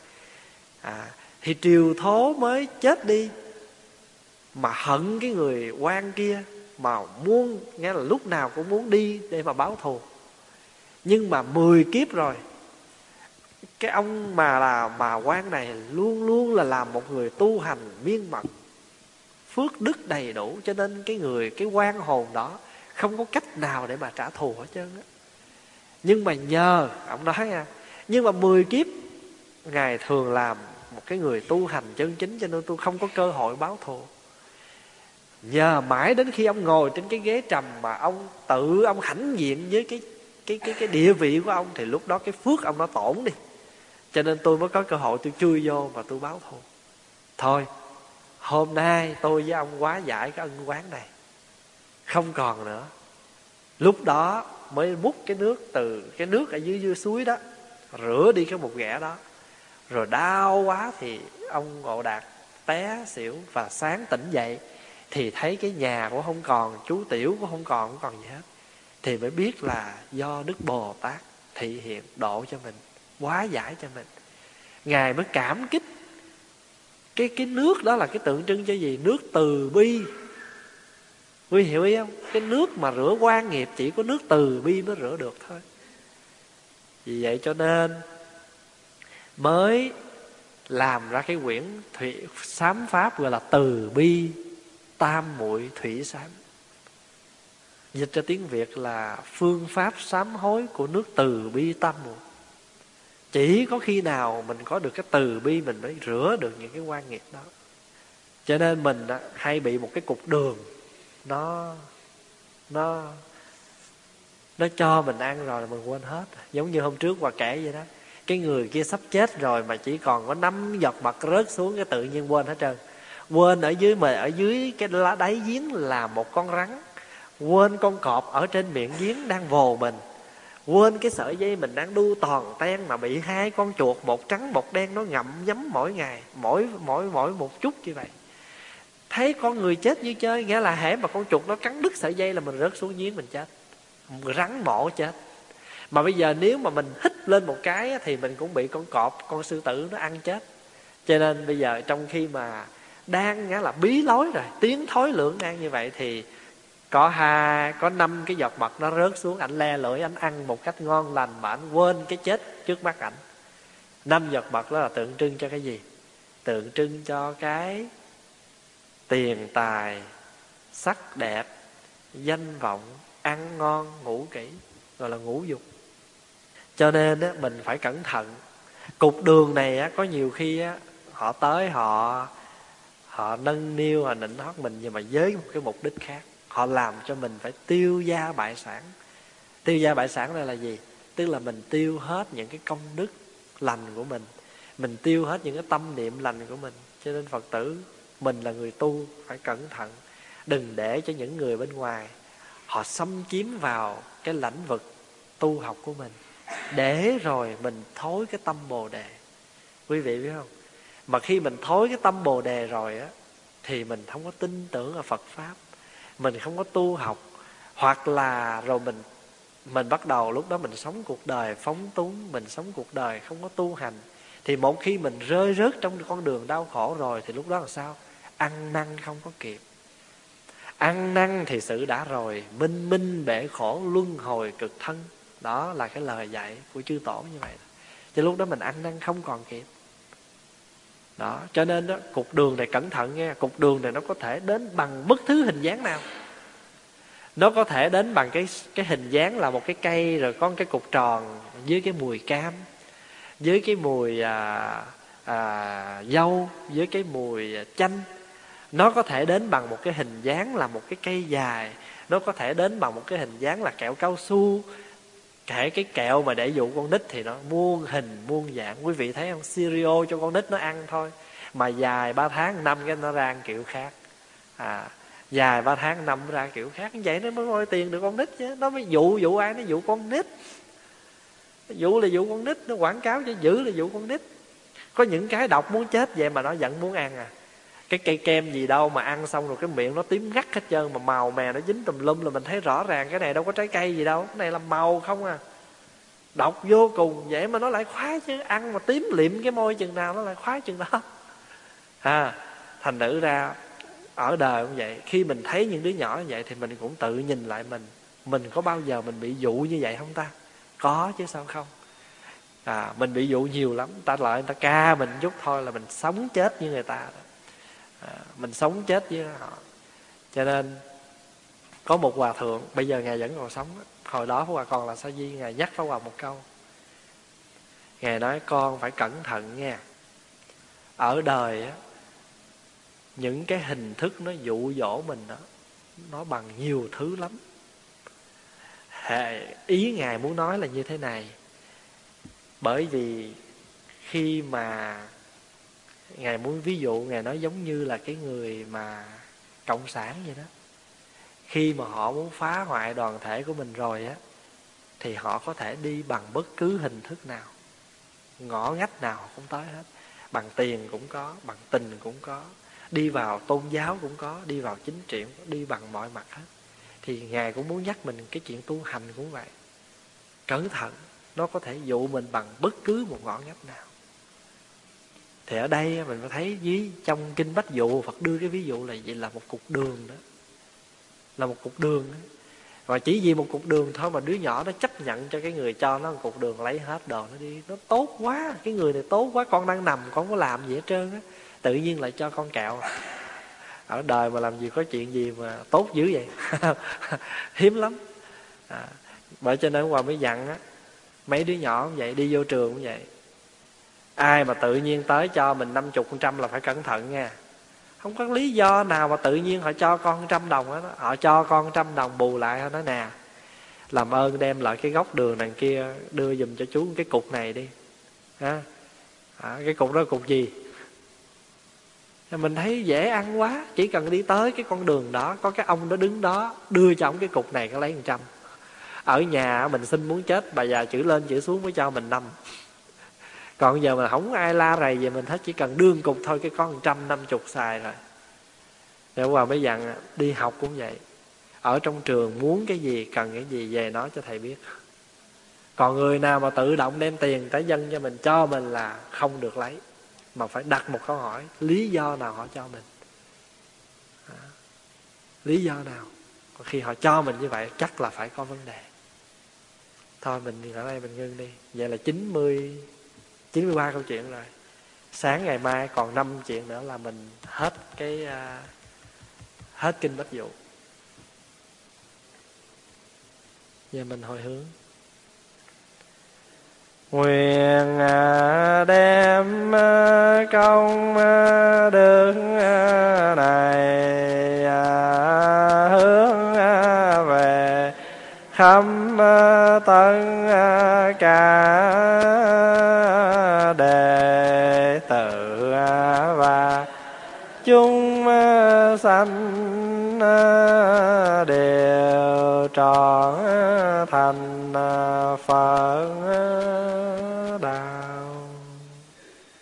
À, thì triều thố mới chết đi mà hận cái người quan kia mà muốn nghe là lúc nào cũng muốn đi để mà báo thù. Nhưng mà 10 kiếp rồi, cái ông mà là, mà quan này luôn luôn là làm một người tu hành miên mật phước đức đầy đủ, cho nên cái người, cái quan hồn đó không có cách nào để mà trả thù hết trơn á. Nhưng mà nhờ, ông nói nha, nhưng mà 10 kiếp, ngài thường làm một cái người tu hành chân chính, cho nên tôi không có cơ hội báo thù nhờ mãi đến khi ông ngồi trên cái ghế trầm mà ông tự ông hãnh diện với cái cái cái cái địa vị của ông, thì lúc đó cái phước ông nó tổn đi. Cho nên tôi mới có cơ hội tôi chui vô và tôi báo thù. Thôi, hôm nay tôi với ông quá giải cái ân quán này. Không còn nữa. Lúc đó mới múc cái nước từ cái nước ở dưới dưới suối đó, rửa đi cái một ghẻ đó. Rồi đau quá thì ông ngộ đạt té xỉu và sáng tỉnh dậy thì thấy cái nhà cũng không còn, chú tiểu cũng không còn không còn gì hết. Thì mới biết là do đức bồ tát thị hiện độ cho mình quá giải cho mình. Ngài mới cảm kích. Cái cái nước đó là cái tượng trưng cho gì? Nước từ bi. Quý hiểu ý không? Cái nước mà rửa quan nghiệp chỉ có nước từ bi mới rửa được thôi. Vì vậy cho nên mới làm ra cái quyển thủy, sám pháp gọi là từ bi tam muội thủy sám dịch cho tiếng việt là phương pháp sám hối của nước từ bi tam muội. Chỉ có khi nào mình có được cái từ bi, mình mới rửa được những cái quan nghiệp đó. Cho nên mình hay bị một cái cục đường. Nó nó nó cho mình ăn rồi là mình quên hết. Giống như hôm trước qua kể vậy đó. Cái người kia sắp chết rồi mà chỉ còn có năm giọt mặt rớt xuống cái tự nhiên quên hết trơn quên ở dưới, mà ở dưới cái lá đáy giếng là một con rắn. Quên con cọp ở trên miệng giếng đang vồ mình. Quên cái sợi dây mình đang đu toàn ten mà bị hai con chuột, một trắng, một đen, nó ngậm nhấm mỗi ngày, mỗi mỗi mỗi một chút như vậy. Thấy con người chết như chơi, nghĩa là hễ mà con chuột nó cắn đứt sợi dây là mình rớt xuống giếng mình chết. Rắn mổ chết. Mà bây giờ nếu mà mình hít lên một cái thì mình cũng bị con cọp, con sư tử nó ăn chết. Cho nên bây giờ trong khi mà đang nghĩa là bí lối rồi tiếng thối lưỡng đang như vậy thì có hai có năm cái giọt mật nó rớt xuống ảnh le lưỡi ảnh ăn một cách ngon lành mà ảnh quên cái chết trước mắt ảnh. Năm giọt mật đó là tượng trưng cho cái gì? Tượng trưng cho cái tiền tài sắc đẹp danh vọng ăn ngon ngủ kỹ gọi là ngủ dục. Cho nên á, mình phải cẩn thận. Cục đường này á, có nhiều khi á, họ tới họ họ nâng niu, họ nịnh hót mình nhưng mà với một cái mục đích khác. Họ làm cho mình phải tiêu gia bại sản. Tiêu gia bại sản đây là gì? Tức là mình tiêu hết những cái công đức lành của mình. Mình tiêu hết những cái tâm niệm lành của mình. Cho nên phật tử, mình là người tu, phải cẩn thận. Đừng để cho những người bên ngoài, họ xâm chiếm vào cái lãnh vực tu học của mình. Để rồi mình thối cái tâm bồ đề. Quý vị biết không? Mà khi mình thối cái tâm bồ đề rồi á, thì mình không có tin tưởng ở phật pháp. Mình không có tu học. Hoặc là rồi mình mình bắt đầu lúc đó mình sống cuộc đời phóng túng, mình sống cuộc đời không có tu hành, thì một khi mình rơi rớt trong con đường đau khổ rồi thì lúc đó là sao? Ăn năn không có kịp. Ăn năn thì sự đã rồi, minh minh bể khổ luân hồi cực thân. Đó là cái lời dạy của chư tổ như vậy cho lúc đó mình ăn năn không còn kịp đó cho nên đó cục đường này cẩn thận nghe cục đường này nó có thể đến bằng bất thứ hình dáng nào. Nó có thể đến bằng cái cái hình dáng là một cái cây rồi có cái cục tròn dưới cái mùi cam dưới cái mùi à, à, dâu với cái mùi chanh. Nó có thể đến bằng một cái hình dáng là một cái cây dài nó có thể đến bằng một cái hình dáng là kẹo cao su kể cái kẹo mà để dụ con nít thì nó muôn hình, muôn dạng. Quý vị thấy không? Cereal cho con nít nó ăn thôi. Mà dài ba tháng, năm cái nó ra kiểu khác. À dài ba tháng, năm ra kiểu khác. Vậy nó mới moi tiền được con nít chứ. Nó mới dụ dụ ai nó dụ con nít. Dụ là dụ con nít, nó quảng cáo cho giữ là dụ con nít. Có những cái độc muốn chết vậy mà nó vẫn muốn ăn à cái cây kem gì đâu mà ăn xong rồi cái miệng nó tím ngắt hết trơn mà màu mè nó dính tùm lum là mình thấy rõ ràng cái này đâu có trái cây gì đâu. Cái này là màu không à. Độc vô cùng vậy mà nó lại khoái chứ. Ăn mà tím liệm cái môi chừng nào nó lại khoái chừng đó. À thành nữ ra ở đời cũng vậy. Khi mình thấy những đứa nhỏ như vậy thì mình cũng tự nhìn lại mình. Mình có bao giờ mình bị dụ như vậy không ta? Có chứ sao không? À mình bị dụ nhiều lắm. Ta lại người ta ca mình chút thôi là mình sống chết như người ta đó à, mình sống chết với họ. Cho nên có một hòa thượng bây giờ ngài vẫn còn sống hồi đó hòa còn là sa di ngài nhắc pháp hòa một câu. Ngài nói con phải cẩn thận nha. Ở đời á những cái hình thức nó dụ dỗ mình đó nó bằng nhiều thứ lắm. Ý ngài muốn nói là như thế này. Bởi vì khi mà ngài muốn ví dụ ngài nói giống như là cái người mà cộng sản vậy đó. Khi mà họ muốn phá hoại đoàn thể của mình rồi á thì họ có thể đi bằng bất cứ hình thức nào. Ngõ ngách nào cũng tới hết. Bằng tiền cũng có bằng tình cũng có. Đi vào tôn giáo cũng có đi vào chính trị cũng có, đi bằng mọi mặt hết. Thì ngài cũng muốn nhắc mình cái chuyện tu hành cũng vậy. Cẩn thận nó có thể dụ mình bằng bất cứ một ngõ ngách nào thì ở đây mình có thấy dưới trong kinh bách dụ phật đưa cái ví dụ là vậy là một cục đường đó. Là một cục đường đó. và chỉ vì một cục đường thôi mà đứa nhỏ nó chấp nhận cho cái người cho nó một cục đường lấy hết đồ nó đi. Nó tốt quá cái người này tốt quá con đang nằm con không có làm gì hết trơn á. Tự nhiên lại cho con kẹo. Ở đời mà làm gì có chuyện gì mà tốt dữ vậy? Hiếm lắm. À, bởi cho nên hòa mới dặn á mấy đứa nhỏ cũng vậy đi vô trường cũng vậy ai mà tự nhiên tới cho mình năm chục phần trăm là phải cẩn thận nha. Không có lý do nào mà tự nhiên họ cho con trăm đồng đó họ cho con trăm đồng bù lại họ nói nè. Làm ơn đem lại cái góc đường đằng kia đưa dùm cho chú cái cục này đi. Ha à, cái cục đó cục gì? Mình thấy dễ ăn quá. Chỉ cần đi tới cái con đường đó có cái ông đó đứng đó đưa cho ông cái cục này có lấy một trăm. Ở nhà mình xin muốn chết bà già chữ lên chữ xuống mới cho mình năm còn giờ mà không ai la rầy về mình hết chỉ cần đương cục thôi cái con trăm năm chục xài rồi. Để qua mới dặn đi học cũng vậy. Ở trong trường muốn cái gì cần cái gì về nói cho thầy biết. Còn người nào mà tự động đem tiền tới dân cho mình cho mình là không được lấy. Mà phải đặt một câu hỏi lý do nào họ cho mình? À, lý do nào? Còn khi họ cho mình như vậy chắc là phải có vấn đề. Thôi mình ở đây mình ngưng đi. Vậy là 90 93 câu chuyện rồi. Sáng ngày mai còn 5 chuyện nữa là mình hết cái uh, hết kinh bách dụ. Giờ mình hồi hướng. Nguyện à, đem à, công đức này hướng về khắp tất cả đều trọn thành phật.